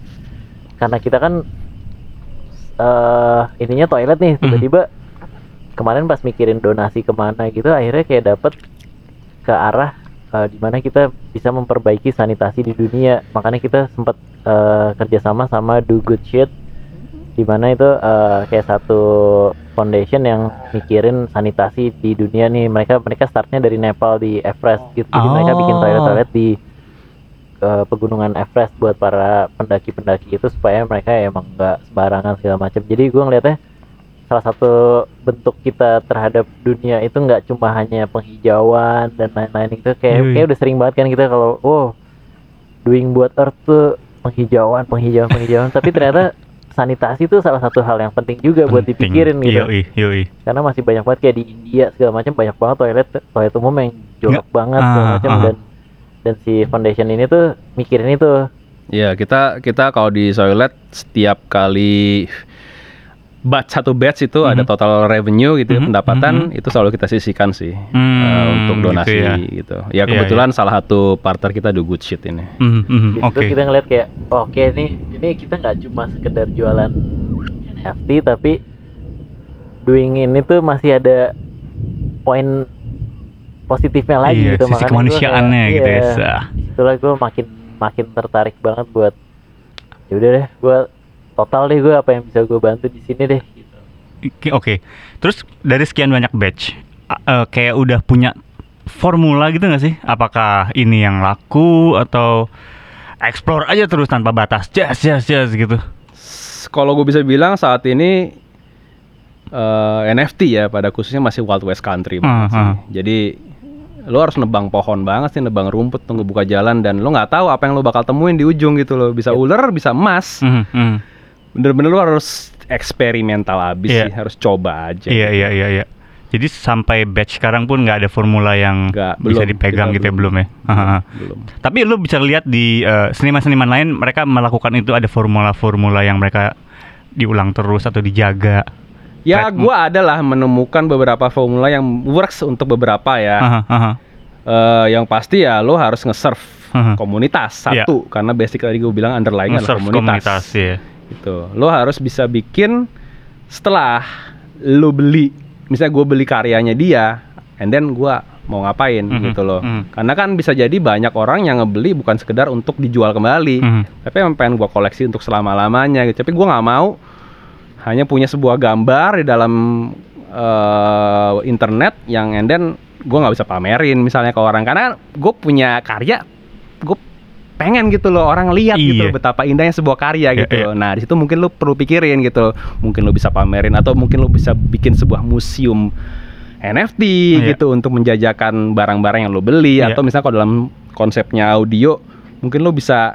[SPEAKER 4] karena kita kan eh ininya toilet nih tiba-tiba kemarin pas mikirin donasi ke mana gitu akhirnya kayak dapet ke arah eh, di mana kita bisa memperbaiki sanitasi di dunia. Makanya kita sempat eh, kerjasama sama Do Good Shit di mana itu eh, kayak satu foundation yang mikirin sanitasi di dunia nih. Mereka mereka startnya dari Nepal di Everest gitu. Jadi mereka bikin
[SPEAKER 2] Oh.
[SPEAKER 4] toilet-toilet di eh, pegunungan Everest buat para pendaki-pendaki itu supaya mereka emang nggak sembarangan segala macam. Jadi gue ngeliatnya salah satu bentuk kita terhadap dunia itu nggak cuma hanya penghijauan dan lain-lain itu kayak
[SPEAKER 2] Iya, iya.
[SPEAKER 4] kayak udah sering banget kan kita kalau wow doing buat earth tuh penghijauan penghijauan penghijauan tapi ternyata sanitasi itu salah satu hal yang penting juga buat
[SPEAKER 2] Penting.
[SPEAKER 4] dipikirin gitu
[SPEAKER 2] Yoi, yoi.
[SPEAKER 4] karena masih banyak banget kayak di India segala macam banyak banget toilet toilet umum yang jorok banget segala
[SPEAKER 2] ah,
[SPEAKER 4] macam
[SPEAKER 2] ah.
[SPEAKER 4] dan dan si foundation ini tuh mikirin itu
[SPEAKER 3] Iya, kita kita kalau di Soilet setiap kali batch satu batch itu ada
[SPEAKER 2] Mhm.
[SPEAKER 3] total revenue gitu
[SPEAKER 2] Mhm,
[SPEAKER 3] pendapatan
[SPEAKER 2] mhm.
[SPEAKER 3] itu selalu kita sisihkan sih
[SPEAKER 2] Hmm,
[SPEAKER 3] eh, untuk
[SPEAKER 2] gitu
[SPEAKER 3] donasi
[SPEAKER 2] ya.
[SPEAKER 3] gitu. Ya
[SPEAKER 2] Iya,
[SPEAKER 3] kebetulan salah satu partner kita do good shit ini.
[SPEAKER 2] Hmm, hmm,
[SPEAKER 4] Di
[SPEAKER 2] Oke.
[SPEAKER 4] situ kita ngeliat kayak "Oh, oke nih ini kita nggak cuma sekedar jualan NFT tapi doing ini tuh masih ada poin positifnya lagi
[SPEAKER 2] Iya,
[SPEAKER 4] gitu
[SPEAKER 2] sisi kemanusiaannya
[SPEAKER 4] kayak,
[SPEAKER 2] gitu ya.
[SPEAKER 4] iya, itulah gue makin makin tertarik banget buat ya udah deh gue total deh gue apa yang bisa gue bantu di sini deh gitu.
[SPEAKER 2] Oke, Oke. Terus dari sekian banyak batch, eh, kayak udah punya formula gitu nggak sih? Apakah ini yang laku atau explore aja terus tanpa batas, jas jas jas gitu?
[SPEAKER 3] S- Kalau gue bisa bilang saat ini eh, NFT ya pada khususnya masih Wild West Country banget
[SPEAKER 2] Ah,
[SPEAKER 3] sih.
[SPEAKER 2] ah.
[SPEAKER 3] Jadi lo harus nebang pohon banget sih, nebang rumput, tunggu buka jalan dan lo nggak tahu apa yang lo bakal temuin di ujung gitu loh. Bisa ular, bisa emas.
[SPEAKER 2] Hmm, hmm.
[SPEAKER 3] Bener-bener lo harus eksperimental abis
[SPEAKER 2] Iya.
[SPEAKER 3] sih, harus coba aja.
[SPEAKER 2] Iya iya iya iya. Jadi sampai batch sekarang pun nggak ada formula yang
[SPEAKER 3] Nggak,
[SPEAKER 2] bisa
[SPEAKER 3] belum.
[SPEAKER 2] dipegang gitu ya
[SPEAKER 3] belum.
[SPEAKER 2] belum ya.
[SPEAKER 3] Belum.
[SPEAKER 2] Tapi lu bisa lihat di eh, seniman-seniman lain mereka melakukan itu ada formula-formula yang mereka diulang terus atau dijaga.
[SPEAKER 3] Ya,
[SPEAKER 2] Red-
[SPEAKER 3] gua adalah menemukan beberapa formula yang works untuk beberapa ya.
[SPEAKER 2] Haha, haha.
[SPEAKER 3] Eh, yang pasti ya lo harus nge-serve komunitas
[SPEAKER 2] Iya.
[SPEAKER 3] satu karena basic tadi gue bilang underlying adalah
[SPEAKER 2] Nge-serve
[SPEAKER 3] komunitas.
[SPEAKER 2] ya.
[SPEAKER 3] Gitu. Lo harus bisa bikin setelah lo beli, misalnya gue beli karyanya dia, and then gua mau ngapain
[SPEAKER 2] Mhm,
[SPEAKER 3] gitu loh.
[SPEAKER 2] mhm.
[SPEAKER 3] Karena kan bisa jadi banyak orang yang ngebeli bukan sekedar untuk dijual kembali,
[SPEAKER 2] Mhm.
[SPEAKER 3] tapi emang pengen gua koleksi untuk selama lamanya gitu. Tapi gua nggak mau hanya punya sebuah gambar di dalam eh, internet yang and then gue nggak bisa pamerin misalnya ke orang karena gue punya karya gue pengen gitu loh orang lihat gitu
[SPEAKER 2] Iya.
[SPEAKER 3] loh betapa indahnya sebuah karya
[SPEAKER 2] Iya,
[SPEAKER 3] gitu
[SPEAKER 2] iya.
[SPEAKER 3] loh. Nah di situ mungkin lo perlu pikirin gitu loh. Mungkin lo bisa pamerin atau mungkin lo bisa bikin sebuah museum NFT
[SPEAKER 2] Iya.
[SPEAKER 3] gitu untuk menjajakan barang-barang yang lo beli
[SPEAKER 2] Iya.
[SPEAKER 3] atau misalnya kalau dalam konsepnya audio mungkin lo bisa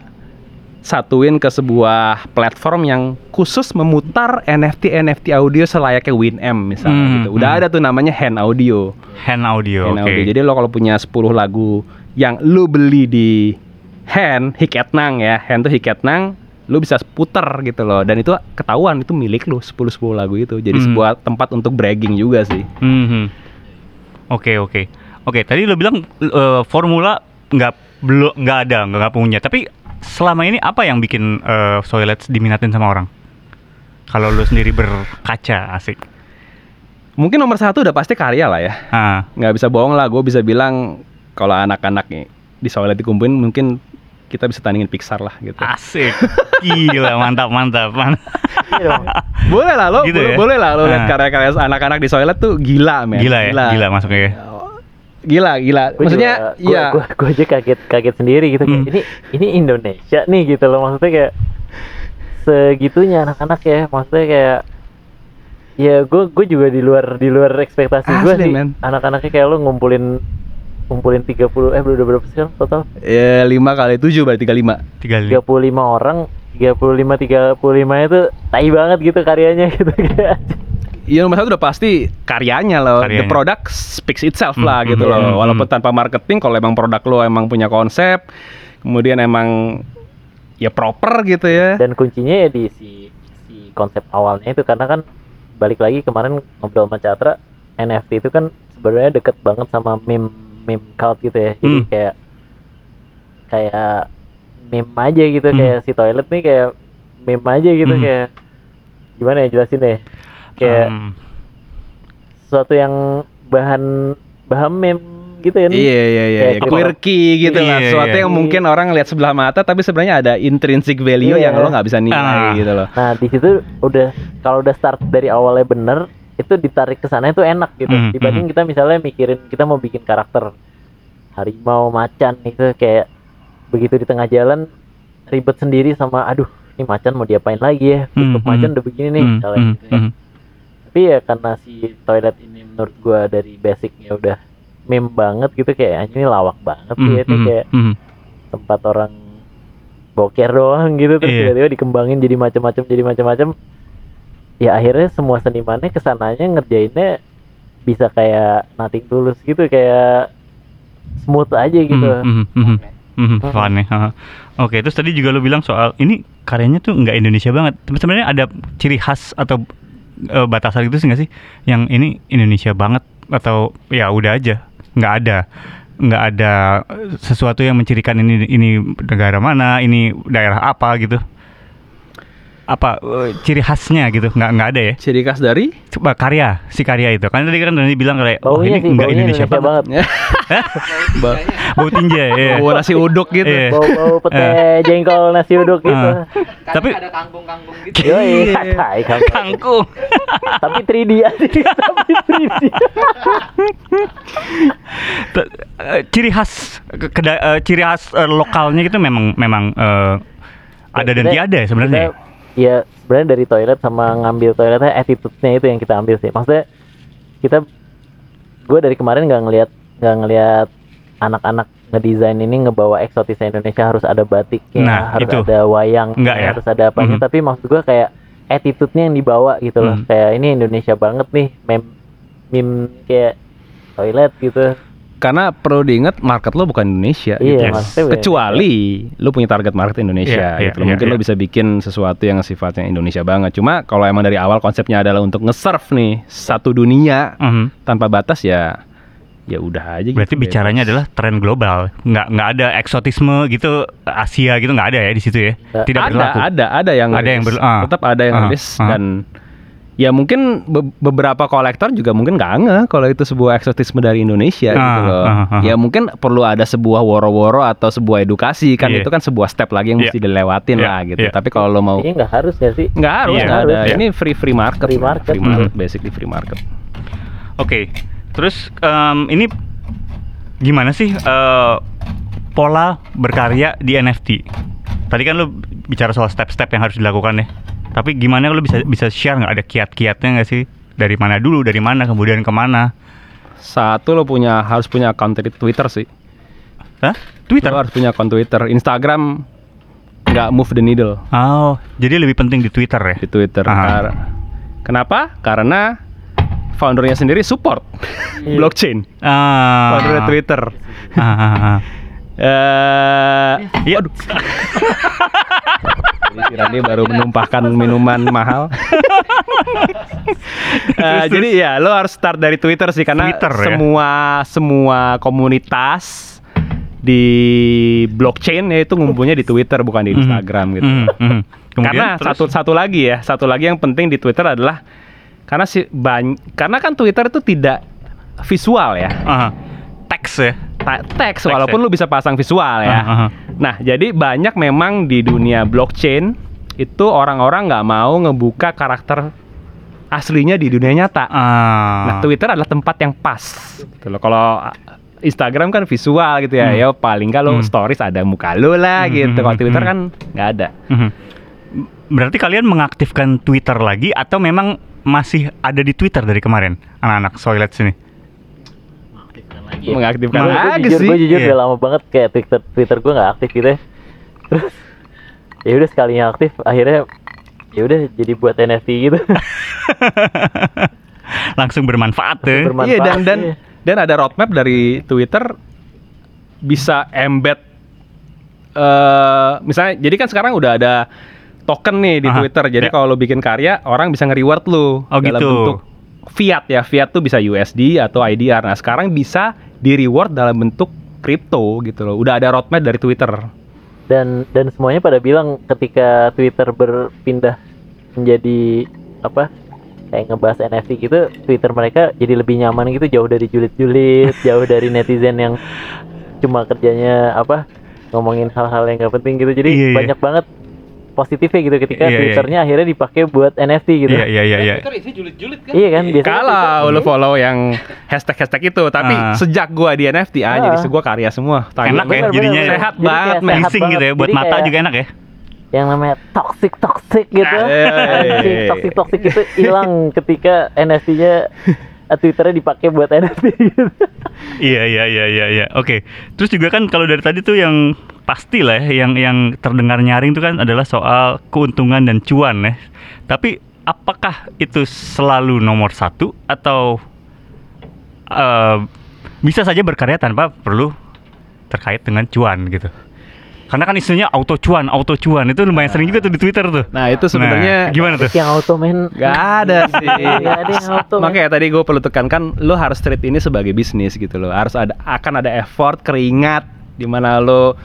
[SPEAKER 3] satuin ke sebuah platform yang khusus memutar NFT NFT audio selayaknya Winamp misalnya
[SPEAKER 2] Hmm,
[SPEAKER 3] gitu. Udah
[SPEAKER 2] hmm.
[SPEAKER 3] ada tuh namanya Hand Audio.
[SPEAKER 2] Hand audio.
[SPEAKER 3] Hand
[SPEAKER 2] Oke.
[SPEAKER 3] audio. Jadi lo kalau punya 10 lagu yang lo beli di Hand Hiketnang ya, Hand tuh Hiketnang, lo bisa puter gitu loh. Dan itu ketahuan itu milik lo 10 10 lagu itu. Jadi
[SPEAKER 2] Hmm.
[SPEAKER 3] sebuah tempat untuk bragging juga sih.
[SPEAKER 2] Oke oke oke. Tadi lo bilang eh, formula nggak belum nggak ada nggak punya. Tapi selama ini apa yang bikin eh, Soilets diminatin sama orang? Kalau lo sendiri berkaca asik.
[SPEAKER 3] Mungkin nomor satu udah pasti karya lah ya.
[SPEAKER 2] Ah,
[SPEAKER 3] Nggak bisa bohong lah, gue bisa bilang kalau anak-anak nih di Soalnya dikumpulin mungkin kita bisa tandingin Pixar lah gitu.
[SPEAKER 2] asik. Gila mantap mantap. mantap.
[SPEAKER 4] Iya.
[SPEAKER 3] Boleh lah lo,
[SPEAKER 2] Gitu
[SPEAKER 3] boleh,
[SPEAKER 2] ya?
[SPEAKER 3] boleh lah lo lihat
[SPEAKER 2] Nah.
[SPEAKER 3] karya-karya anak-anak di Soilnya tuh gila men.
[SPEAKER 2] Gila ya, gila masuknya. ya.
[SPEAKER 3] Gila, gila.
[SPEAKER 4] Gua
[SPEAKER 3] Maksudnya
[SPEAKER 4] juga- gua,
[SPEAKER 3] iya.
[SPEAKER 4] gua, gua aja kaget kaget sendiri gitu kayak,
[SPEAKER 2] Hmm.
[SPEAKER 4] ini ini Indonesia nih gitu loh maksudnya kayak segitunya anak-anak ya maksudnya kayak ya gue gue juga di luar di luar ekspektasi gue sih anak-anaknya kayak lo ngumpulin ngumpulin 30 eh udah berapa sih total
[SPEAKER 3] Ya 5 kali 7 berarti 35.
[SPEAKER 2] Tiga li-
[SPEAKER 4] 35 orang 35 35 itu tai banget gitu karyanya gitu kayak
[SPEAKER 3] Iya nomor satu udah pasti karyanya loh. The
[SPEAKER 2] Karyanya.
[SPEAKER 3] product speaks itself
[SPEAKER 2] Hmm,
[SPEAKER 3] lah
[SPEAKER 2] hmm,
[SPEAKER 3] gitu loh.
[SPEAKER 2] hmm,
[SPEAKER 3] Walaupun
[SPEAKER 2] hmm.
[SPEAKER 3] tanpa marketing, kalau emang produk lo emang punya konsep, kemudian emang ya proper gitu ya.
[SPEAKER 4] dan kuncinya ya di si si konsep awalnya itu karena kan balik lagi kemarin ngobrol sama Catra NFT itu kan sebenarnya deket banget sama meme meme cult gitu ya jadi
[SPEAKER 2] Hmm.
[SPEAKER 4] kayak kayak meme aja gitu
[SPEAKER 2] Hmm.
[SPEAKER 4] kayak si toilet nih kayak meme aja gitu
[SPEAKER 2] Hmm.
[SPEAKER 4] kayak gimana ya jelasin deh kayak
[SPEAKER 2] Um,
[SPEAKER 4] sesuatu yang bahan bahan meme gitu ya
[SPEAKER 3] Iya iya iya,
[SPEAKER 4] Kayak
[SPEAKER 3] iya.
[SPEAKER 4] kita-
[SPEAKER 3] quirky gitu lah.
[SPEAKER 2] Iya,
[SPEAKER 3] Sesuatu
[SPEAKER 2] iya.
[SPEAKER 3] yang mungkin orang lihat sebelah mata tapi sebenarnya ada intrinsic value
[SPEAKER 4] Iya.
[SPEAKER 3] yang lo nggak bisa nilai
[SPEAKER 2] Ah.
[SPEAKER 3] gitu loh.
[SPEAKER 4] Nah di situ udah kalau udah start dari awalnya bener itu ditarik ke sana itu enak gitu
[SPEAKER 2] Mhm,
[SPEAKER 4] dibanding kita misalnya mikirin kita mau bikin karakter harimau macan itu kayak begitu di tengah jalan ribet sendiri sama aduh ini macan mau diapain lagi ya bentuk
[SPEAKER 2] Mhm,
[SPEAKER 4] macan
[SPEAKER 2] mhm.
[SPEAKER 4] udah begini nih
[SPEAKER 2] hmm,
[SPEAKER 4] misalnya
[SPEAKER 2] hmm,
[SPEAKER 4] gitu ya.
[SPEAKER 2] hmm.
[SPEAKER 4] tapi ya karena si toilet ini menurut gua dari basicnya udah meme banget gitu kayak "Anjing, ini lawak banget sih itu
[SPEAKER 2] mhm,
[SPEAKER 4] kayak tempat orang boker doang gitu terus
[SPEAKER 2] Iya.
[SPEAKER 4] tiba-tiba dikembangin jadi macam-macam jadi macam-macam ya akhirnya semua senimannya ke sananya ngerjainnya bisa kayak nothing tulus gitu kayak smooth aja gitu
[SPEAKER 2] mhm, mhm. Mhm, fun ya. Oke, terus tadi juga lo bilang soal ini karyanya tuh nggak Indonesia banget. Tapi sebenarnya ada ciri khas atau eh, batasan gitu sih nggak sih? Yang ini Indonesia banget atau ya udah aja nggak ada nggak ada sesuatu yang mencirikan ini ini negara mana, ini daerah apa gitu. Apa eh, ciri khasnya gitu? Nggak nggak ada ya?
[SPEAKER 3] Ciri khas dari
[SPEAKER 2] Coba karya si karya itu kan tadi kan Dani bilang kayak oh ini
[SPEAKER 4] sih
[SPEAKER 2] nggak Indonesia,
[SPEAKER 4] Indonesia,
[SPEAKER 2] banget.
[SPEAKER 4] banget
[SPEAKER 3] Ba-
[SPEAKER 2] Bau tinja ya.
[SPEAKER 3] Bawa nasi uduk gitu.
[SPEAKER 2] Iya.
[SPEAKER 4] bau-bau pete jengkol nasi uduk gitu
[SPEAKER 2] Ah. Tapi-
[SPEAKER 5] ada gitu.
[SPEAKER 4] Yoi, tai kamu.
[SPEAKER 2] Kangkung.
[SPEAKER 4] tapi 3D aja tapi 3D
[SPEAKER 2] Te- eh, ciri khas eh, ciri khas lokalnya itu memang memang ada dan tiada ya sebenarnya.
[SPEAKER 4] Ya sebenarnya dari toilet sama ngambil toiletnya attitude-nya itu yang kita ambil sih maksudnya kita gue dari kemarin nggak ngelihat nggak ngelihat anak-anak ngedesain ini ngebawa eksotisnya Indonesia harus ada batiknya
[SPEAKER 2] Nah,
[SPEAKER 4] harus
[SPEAKER 2] itu.
[SPEAKER 4] ada wayang
[SPEAKER 2] ya?
[SPEAKER 4] harus ada apanya
[SPEAKER 2] Mhm.
[SPEAKER 4] tapi maksud gue kayak attitude-nya yang dibawa gitu loh
[SPEAKER 2] Mhm.
[SPEAKER 4] kayak ini Indonesia banget nih mem meme kayak toilet gitu
[SPEAKER 3] Karena perlu diingat market lo bukan Indonesia.
[SPEAKER 4] iya
[SPEAKER 3] gitu.
[SPEAKER 2] Yes.
[SPEAKER 4] bener.
[SPEAKER 3] Kecuali lo punya target market Indonesia
[SPEAKER 2] Iya,
[SPEAKER 3] gitu.
[SPEAKER 2] iya,
[SPEAKER 3] loh. Mungkin
[SPEAKER 2] iya,
[SPEAKER 3] lo bisa bikin sesuatu yang sifatnya Indonesia banget. Cuma kalau emang dari awal konsepnya adalah untuk nge-serve nih satu dunia
[SPEAKER 2] Mhm.
[SPEAKER 3] tanpa batas ya ya udah aja
[SPEAKER 2] Berarti
[SPEAKER 3] gitu.
[SPEAKER 2] bicaranya adalah tren global, nggak nggak ada eksotisme gitu Asia gitu nggak ada ya di situ ya. Tidak
[SPEAKER 3] ada,
[SPEAKER 2] berlaku.
[SPEAKER 3] ada, ada yang
[SPEAKER 2] Ada yang
[SPEAKER 3] ngelis.
[SPEAKER 2] ber- ah.
[SPEAKER 3] tetap ada yang
[SPEAKER 2] Ah,
[SPEAKER 3] ngelis
[SPEAKER 2] ah.
[SPEAKER 3] dan ya mungkin be- beberapa kolektor juga mungkin nggak ngeh kalau itu sebuah eksotisme dari Indonesia gitu
[SPEAKER 2] Ah,
[SPEAKER 3] loh.
[SPEAKER 2] ah, ah.
[SPEAKER 3] Ya mungkin perlu ada sebuah woro-woro atau sebuah edukasi kan
[SPEAKER 2] Iya.
[SPEAKER 3] itu kan sebuah step lagi yang
[SPEAKER 2] Iya.
[SPEAKER 3] mesti dilewatin
[SPEAKER 2] Iya,
[SPEAKER 3] lah gitu.
[SPEAKER 2] iya.
[SPEAKER 3] Tapi kalau lo mau
[SPEAKER 4] Kayaknya nggak harus nggak sih
[SPEAKER 3] nggak harus nggak
[SPEAKER 4] harus,
[SPEAKER 3] ada.
[SPEAKER 2] iya.
[SPEAKER 3] Ini free free market.
[SPEAKER 4] Free market.
[SPEAKER 3] Free market,
[SPEAKER 2] Hmm.
[SPEAKER 3] basically free market.
[SPEAKER 2] Oke, terus em, ini gimana sih eh, pola berkarya di NFT? Tadi kan lu bicara soal step-step yang harus dilakukan ya. Tapi gimana lu bisa bisa share nggak ada kiat-kiatnya nggak sih? Dari mana dulu, dari mana kemudian ke mana?
[SPEAKER 3] Satu lo punya harus punya account di Twitter sih.
[SPEAKER 2] Hah? Twitter?
[SPEAKER 3] Lo harus punya account Twitter. Instagram nggak move the needle.
[SPEAKER 2] Oh, jadi lebih penting di Twitter ya?
[SPEAKER 3] di Twitter.
[SPEAKER 2] Aha.
[SPEAKER 3] Kar- Kenapa? Karena foundernya sendiri support blockchain.
[SPEAKER 2] Ah.
[SPEAKER 3] Founder Twitter.
[SPEAKER 2] Ah, ah, ah.
[SPEAKER 3] Jadi si Randy baru menumpahkan minuman mahal. Eh, jadi ya lo harus start dari Twitter sih karena
[SPEAKER 2] Twitter, ya?
[SPEAKER 3] semua semua komunitas di blockchain ya itu ngumpulnya di Twitter bukan di
[SPEAKER 2] Mhm.
[SPEAKER 3] Instagram gitu.
[SPEAKER 2] Mhm, mhm. Kemudian
[SPEAKER 3] karena
[SPEAKER 2] terus?
[SPEAKER 3] satu satu lagi ya, satu lagi yang penting di Twitter adalah karena si bany- karena kan Twitter itu tidak visual ya.
[SPEAKER 2] Ah, teks ya.
[SPEAKER 3] Teks walaupun
[SPEAKER 2] ya?
[SPEAKER 3] lu bisa pasang visual ya.
[SPEAKER 2] Ah, ah, ah.
[SPEAKER 3] Nah, jadi banyak memang di dunia blockchain itu orang-orang nggak mau ngebuka karakter aslinya di dunia nyata.
[SPEAKER 2] Ah.
[SPEAKER 3] Nah, Twitter adalah tempat yang pas. Gitu loh. Kalau Instagram kan visual gitu ya.
[SPEAKER 2] Hmm.
[SPEAKER 3] Ya paling kalau
[SPEAKER 2] Hmm.
[SPEAKER 3] stories ada muka lu lah
[SPEAKER 2] Hmm,
[SPEAKER 3] gitu.
[SPEAKER 2] hmm,
[SPEAKER 3] Kalau Twitter
[SPEAKER 2] hmm.
[SPEAKER 3] kan nggak ada.
[SPEAKER 2] Mhm. Berarti kalian mengaktifkan Twitter lagi atau memang masih ada di Twitter dari kemarin anak-anak Soilet sini?
[SPEAKER 4] Iya.
[SPEAKER 3] Mengaktifkan
[SPEAKER 4] Gue
[SPEAKER 3] lagi
[SPEAKER 4] jujur,
[SPEAKER 3] sih.
[SPEAKER 4] gue jujur
[SPEAKER 2] Iya.
[SPEAKER 4] udah lama banget kayak Twitter Twitter gue nggak aktif gitu ya. Terus ya udah sekalinya aktif akhirnya ya udah jadi buat NFT gitu.
[SPEAKER 2] Langsung bermanfaat ya.
[SPEAKER 4] Bermanfaat,
[SPEAKER 3] Iya dan dan
[SPEAKER 4] iya.
[SPEAKER 3] dan ada roadmap dari Twitter bisa embed eh misalnya jadi kan sekarang udah ada token nih di
[SPEAKER 2] Aha,
[SPEAKER 3] Twitter. Jadi
[SPEAKER 2] ya.
[SPEAKER 3] kalau lo bikin karya orang bisa nge-reward lu
[SPEAKER 2] Oh,
[SPEAKER 3] dalam
[SPEAKER 2] gitu.
[SPEAKER 3] bentuk fiat ya. Fiat tuh bisa USD atau IDR. Nah, sekarang bisa di-reward dalam bentuk kripto gitu loh. Udah ada roadmap dari Twitter.
[SPEAKER 4] dan dan semuanya pada bilang ketika Twitter berpindah menjadi apa kayak ngebahas NFT gitu Twitter mereka jadi lebih nyaman gitu jauh dari julid-julid jauh dari netizen yang cuma kerjanya apa ngomongin hal-hal yang gak penting gitu jadi
[SPEAKER 2] Iya, iya.
[SPEAKER 4] banyak banget positifnya gitu ketika
[SPEAKER 2] Iya, iya.
[SPEAKER 4] Twitternya akhirnya dipakai buat NFT gitu
[SPEAKER 2] Iya iya iya iya.
[SPEAKER 5] Twitter isi julid-julid kan?
[SPEAKER 4] Iya kan biasanya
[SPEAKER 3] Kalau lo follow yang hashtag-hashtag itu, tapi
[SPEAKER 2] Ah.
[SPEAKER 3] sejak gua di NFT, ah,
[SPEAKER 4] Ah.
[SPEAKER 3] jadi gua karya semua.
[SPEAKER 2] Enak ya
[SPEAKER 4] Bener,
[SPEAKER 2] jadinya
[SPEAKER 4] bener,
[SPEAKER 2] ya.
[SPEAKER 3] Sehat banget,
[SPEAKER 4] sehat
[SPEAKER 2] Leasing gitu ya buat
[SPEAKER 4] Jadi
[SPEAKER 2] mata
[SPEAKER 4] kayak-
[SPEAKER 2] juga enak ya.
[SPEAKER 4] yang namanya toxic toxic gitu. Anjing, toxic toxic itu hilang ketika NFT-nya eh, Twitternya dipakai buat NFT gitu.
[SPEAKER 2] Iya iya iya iya iya. Oke. Terus juga kan kalau dari tadi tuh yang pasti lah ya, yang yang terdengar nyaring itu kan adalah soal keuntungan dan cuan ya. Tapi apakah itu selalu nomor satu atau eh, bisa saja berkarya tanpa perlu terkait dengan cuan gitu? Karena kan isunya auto cuan, auto cuan itu lumayan sering juga tuh di Twitter tuh.
[SPEAKER 3] Nah, itu sebenarnya
[SPEAKER 2] Nah, gimana tuh?
[SPEAKER 4] Yang auto men
[SPEAKER 3] Gak ada sih.
[SPEAKER 4] Gak ada yang auto.
[SPEAKER 3] Makanya tadi gue perlu tekankan, lo harus treat ini sebagai bisnis gitu loh. Harus ada akan ada effort, keringat, di mana lo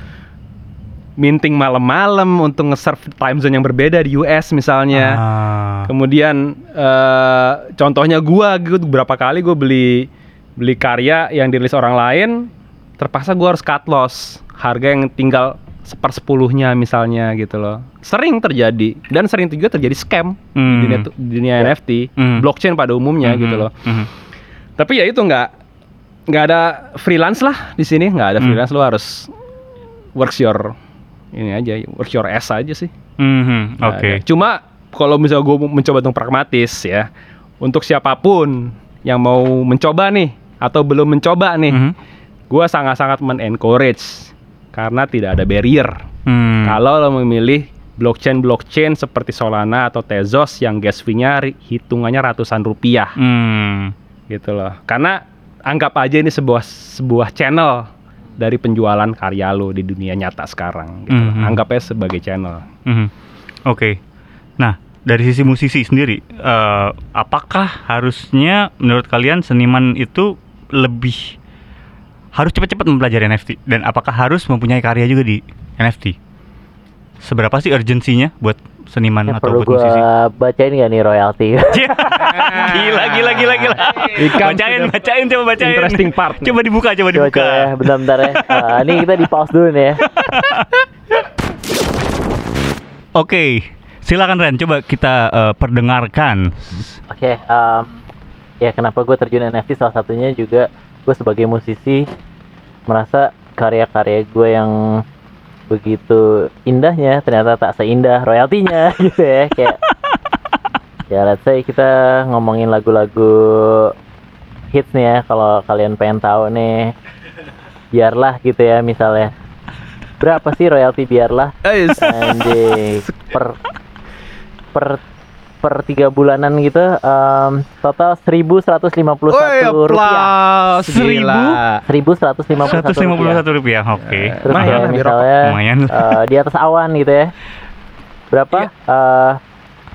[SPEAKER 3] minting malam-malam untuk nge-serve time zone yang berbeda di US misalnya.
[SPEAKER 2] Ah.
[SPEAKER 3] Kemudian eh, contohnya gua gitu berapa kali gue beli beli karya yang dirilis orang lain, terpaksa gua harus cut loss harga yang tinggal sepersepuluhnya misalnya gitu loh. Sering terjadi dan sering juga terjadi scam di
[SPEAKER 2] Hmm.
[SPEAKER 3] dunia, di dunia NFT,
[SPEAKER 2] Hmm.
[SPEAKER 3] blockchain pada umumnya
[SPEAKER 2] Mhm,
[SPEAKER 3] gitu loh.
[SPEAKER 2] mhm.
[SPEAKER 3] Tapi ya itu nggak nggak ada freelance lah di sini, nggak ada
[SPEAKER 2] Hmm.
[SPEAKER 3] freelance lo harus works your ini aja, works your ass aja sih.
[SPEAKER 2] Mhm,
[SPEAKER 3] Nggak
[SPEAKER 2] Oke.
[SPEAKER 3] ada. Cuma kalau misalnya gue mencoba untuk pragmatis ya, untuk siapa pun yang mau mencoba nih atau belum mencoba nih,
[SPEAKER 2] Mhm.
[SPEAKER 3] gue sangat-sangat men-encourage karena tidak ada barrier.
[SPEAKER 2] Hmm.
[SPEAKER 3] Kalau lo memilih blockchain-blockchain seperti Solana atau Tezos yang gas fee-nya hitungannya ratusan rupiah
[SPEAKER 2] Hmm.
[SPEAKER 3] gitu loh. Karena anggap aja ini sebuah sebuah channel dari penjualan karya lo di dunia nyata sekarang gitu. loh.
[SPEAKER 2] Mhm.
[SPEAKER 3] Anggapnya sebagai channel.
[SPEAKER 2] Mhm. Oke. Nah, dari sisi musisi sendiri, eh, apakah harusnya menurut kalian seniman itu lebih harus cepat-cepat mempelajari NFT dan apakah harus mempunyai karya juga di NFT? Seberapa sih urgensinya buat seniman
[SPEAKER 4] Ya,
[SPEAKER 2] atau buat musisi?
[SPEAKER 4] bacain gak nih royalti?
[SPEAKER 2] gila, gila, gila, gila.
[SPEAKER 3] Ikan
[SPEAKER 2] bacain, bacain, coba bacain.
[SPEAKER 3] Interesting part nih.
[SPEAKER 2] Coba dibuka, coba
[SPEAKER 4] Coba
[SPEAKER 2] dibuka.
[SPEAKER 4] coba ya, bentar-bentar ya. Ah, ini kita di pause dulu nih ya.
[SPEAKER 2] Oke, silakan Ren, coba kita eh, perdengarkan.
[SPEAKER 4] Oke, em, ya kenapa gue terjun NFT salah satunya juga gue sebagai musisi merasa karya-karya gue yang begitu indahnya ternyata tak seindah royaltinya gitu ya kayak ya let's say kita ngomongin lagu-lagu hits nih ya kalau kalian pengen tahu nih biarlah gitu ya misalnya berapa sih royalti biarlah? Anjing per per per tiga bulanan gitu em, total 1151
[SPEAKER 3] Woi,
[SPEAKER 4] rupiah.
[SPEAKER 3] applause, gila.
[SPEAKER 4] 1151 rupiah.
[SPEAKER 2] 151 rupiah, oke.
[SPEAKER 4] terus
[SPEAKER 3] Lumayan
[SPEAKER 4] kayak
[SPEAKER 3] lah, di
[SPEAKER 4] misalnya
[SPEAKER 2] Lumayan.
[SPEAKER 4] eh, di atas awan gitu ya. Berapa? Eh,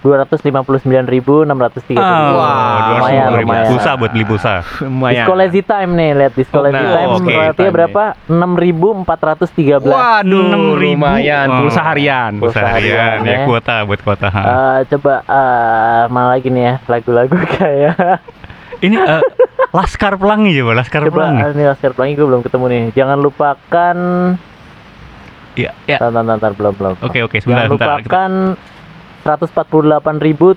[SPEAKER 4] 259.630
[SPEAKER 2] Oh,
[SPEAKER 3] Wah,
[SPEAKER 4] lumayan
[SPEAKER 2] 250 ribu.
[SPEAKER 4] lumayan
[SPEAKER 2] Pulsa buat beli pulsa.
[SPEAKER 3] Lumayan.
[SPEAKER 4] Disco Lazy Time nih, lihat Disco
[SPEAKER 3] Oh, nah,
[SPEAKER 4] Time
[SPEAKER 2] oke.
[SPEAKER 4] royaltinya berapa? 6.413.
[SPEAKER 3] Waduh,
[SPEAKER 2] 6.000.
[SPEAKER 3] lumayan.
[SPEAKER 2] Wow.
[SPEAKER 3] Pulsa harian.
[SPEAKER 2] Pulsa
[SPEAKER 4] Pulsa
[SPEAKER 2] harian,
[SPEAKER 4] harian,
[SPEAKER 2] ya
[SPEAKER 4] ya.
[SPEAKER 2] kuota buat kuota. ha.
[SPEAKER 4] Eh, coba eh, mana lagi nih ya lagu-lagu kayak
[SPEAKER 2] Ini eh, Laskar Pelangi coba, Laskar
[SPEAKER 4] coba
[SPEAKER 2] Pelangi.
[SPEAKER 4] ah, ini Laskar Pelangi gue belum ketemu nih. Jangan lupakan
[SPEAKER 2] Iya, ya.
[SPEAKER 4] Ntar, ntar, ntar, belum belum.
[SPEAKER 2] Oke, oke, sebentar,
[SPEAKER 4] Jangan
[SPEAKER 2] sebentar.
[SPEAKER 4] Lupakan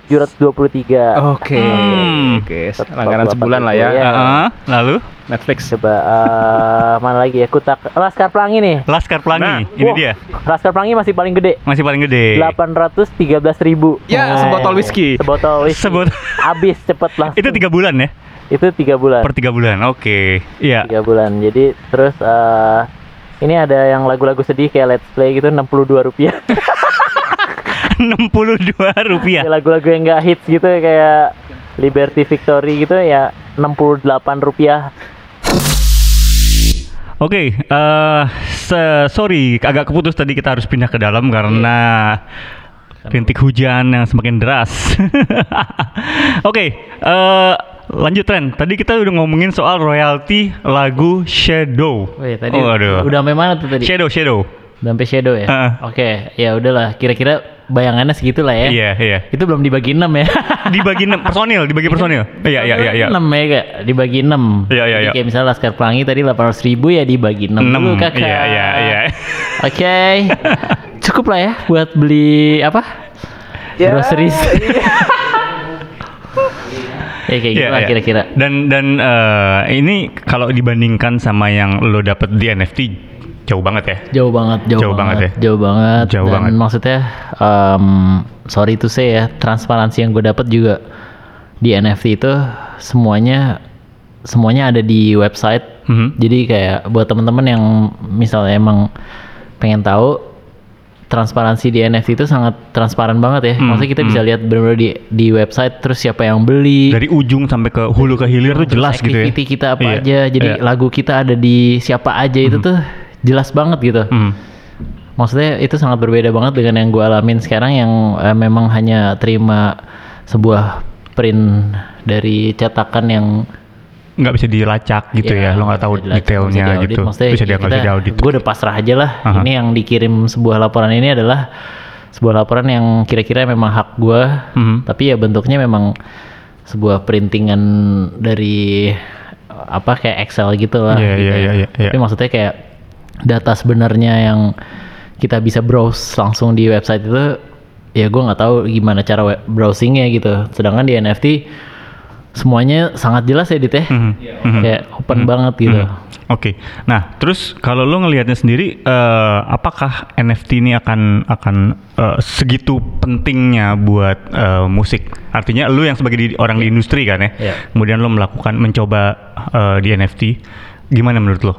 [SPEAKER 4] 148.723.
[SPEAKER 3] Oke.
[SPEAKER 2] Hmm.
[SPEAKER 3] Oke, langganan sebulan lah ya.
[SPEAKER 4] Iya.
[SPEAKER 2] Heeh, lalu
[SPEAKER 3] Netflix.
[SPEAKER 4] Coba eh, mana lagi ya? Kutak Laskar Pelangi nih.
[SPEAKER 2] Laskar Pelangi,
[SPEAKER 3] Nah,
[SPEAKER 2] ini
[SPEAKER 4] Wah,
[SPEAKER 2] dia.
[SPEAKER 4] Laskar Pelangi masih paling gede.
[SPEAKER 2] Masih paling gede.
[SPEAKER 4] 813.000 ribu.
[SPEAKER 3] Ya, sebotol whisky.
[SPEAKER 4] Sebotol whisky.
[SPEAKER 2] Sebut
[SPEAKER 4] Abis cepet lah.
[SPEAKER 2] itu tiga bulan ya?
[SPEAKER 4] Itu tiga bulan.
[SPEAKER 2] Per tiga bulan, oke. Iya.
[SPEAKER 4] Tiga bulan. Jadi terus eh, ini ada yang lagu-lagu sedih kayak Let's Play gitu 62 rupiah.
[SPEAKER 2] 62 rupiah.
[SPEAKER 4] Lagu-lagu yang gak hits gitu kayak Liberty Victory gitu ya 68 rupiah.
[SPEAKER 2] Oke, eh se- sorry agak keputus tadi kita harus pindah ke dalam karena rintik hujan yang semakin deras. Oke, eh lanjut tren. Tadi kita udah ngomongin soal royalti lagu Shadow.
[SPEAKER 6] Oh iya, tadi
[SPEAKER 2] Waduh.
[SPEAKER 6] udah sampai mana tuh tadi?
[SPEAKER 2] Shadow, Shadow.
[SPEAKER 6] Udah sampai shadow ya?
[SPEAKER 2] Heeh.
[SPEAKER 6] Oke, ya udahlah. Kira-kira bayangannya segitu lah ya.
[SPEAKER 2] Iya, iya.
[SPEAKER 6] Itu belum dibagi 6 ya.
[SPEAKER 2] Dibagi enam personil, dibagi personil. Iya, iya, iya, iya.
[SPEAKER 6] 6 ya kak, dibagi 6
[SPEAKER 2] Iya, iya, iya.
[SPEAKER 6] Kayak misalnya Laskar Pelangi tadi 800 ribu ya dibagi 6
[SPEAKER 2] Enam.
[SPEAKER 6] dulu kakak
[SPEAKER 2] Iya, iya, iya.
[SPEAKER 6] Oke Cukup lah ya buat beli apa?
[SPEAKER 2] Ya.
[SPEAKER 6] Groceries Ya kayak gitu
[SPEAKER 2] Iya,
[SPEAKER 6] lah
[SPEAKER 2] iya.
[SPEAKER 6] kira-kira
[SPEAKER 2] Dan dan eh, ini kalau dibandingkan sama yang lo dapet di NFT jauh banget ya.
[SPEAKER 4] Jauh banget, jauh,
[SPEAKER 2] Jauh banget
[SPEAKER 4] banget,
[SPEAKER 2] ya?
[SPEAKER 4] jauh banget.
[SPEAKER 2] Jauh
[SPEAKER 4] Dan
[SPEAKER 2] banget.
[SPEAKER 4] maksudnya, em, sorry to say ya, transparansi yang gue dapat juga di NFT itu semuanya semuanya ada di website.
[SPEAKER 2] Mhm.
[SPEAKER 4] Jadi kayak buat teman-teman yang misalnya emang pengen tahu transparansi di NFT itu sangat transparan banget ya.
[SPEAKER 2] Hmm,
[SPEAKER 4] Maksudnya kita bisa lihat benar-benar di di website terus siapa yang beli,
[SPEAKER 2] Dari ujung sampai ke hulu ke hilir tuh jelas gitu ya.
[SPEAKER 4] activity kita apa
[SPEAKER 2] Iya,
[SPEAKER 4] aja. Jadi
[SPEAKER 2] iya.
[SPEAKER 4] lagu kita ada di siapa aja itu tuh jelas banget gitu.
[SPEAKER 2] Hmm.
[SPEAKER 4] Maksudnya itu sangat berbeda banget dengan yang gue alamin sekarang yang eh, memang hanya terima sebuah print dari cetakan yang
[SPEAKER 2] nggak bisa dilacak gitu ya, lo nggak tahu
[SPEAKER 4] dilacak,
[SPEAKER 2] detailnya
[SPEAKER 4] bisa diaudit.
[SPEAKER 2] gitu
[SPEAKER 4] Maksudnya
[SPEAKER 2] bisa dia nggak bisa diaudit
[SPEAKER 4] Gue udah pasrah aja lah.
[SPEAKER 2] Aha.
[SPEAKER 4] Ini yang dikirim sebuah laporan ini adalah sebuah laporan yang kira-kira memang hak gue,
[SPEAKER 2] Mhm.
[SPEAKER 4] tapi ya bentuknya memang sebuah printingan dari apa kayak Excel gitu lah.
[SPEAKER 2] Iya,
[SPEAKER 4] gitu
[SPEAKER 2] iya,
[SPEAKER 4] ya.
[SPEAKER 2] iya, iya, iya.
[SPEAKER 4] Tapi maksudnya kayak data sebenarnya yang kita bisa browse langsung di website itu ya gue nggak tahu gimana cara web browsingnya gitu. Sedangkan di NFT semuanya sangat jelas ya Dit ya.
[SPEAKER 2] Mhm. Mhm.
[SPEAKER 4] Kayak open banget gitu.
[SPEAKER 2] Hmm. Oke, nah terus kalau lo ngelihatnya sendiri, eh, apakah NFT ini akan akan eh, segitu pentingnya buat eh, musik? Artinya lo yang sebagai di- orang di industri kan ya,
[SPEAKER 4] Iya.
[SPEAKER 2] kemudian lo melakukan mencoba eh, di NFT, gimana menurut lo?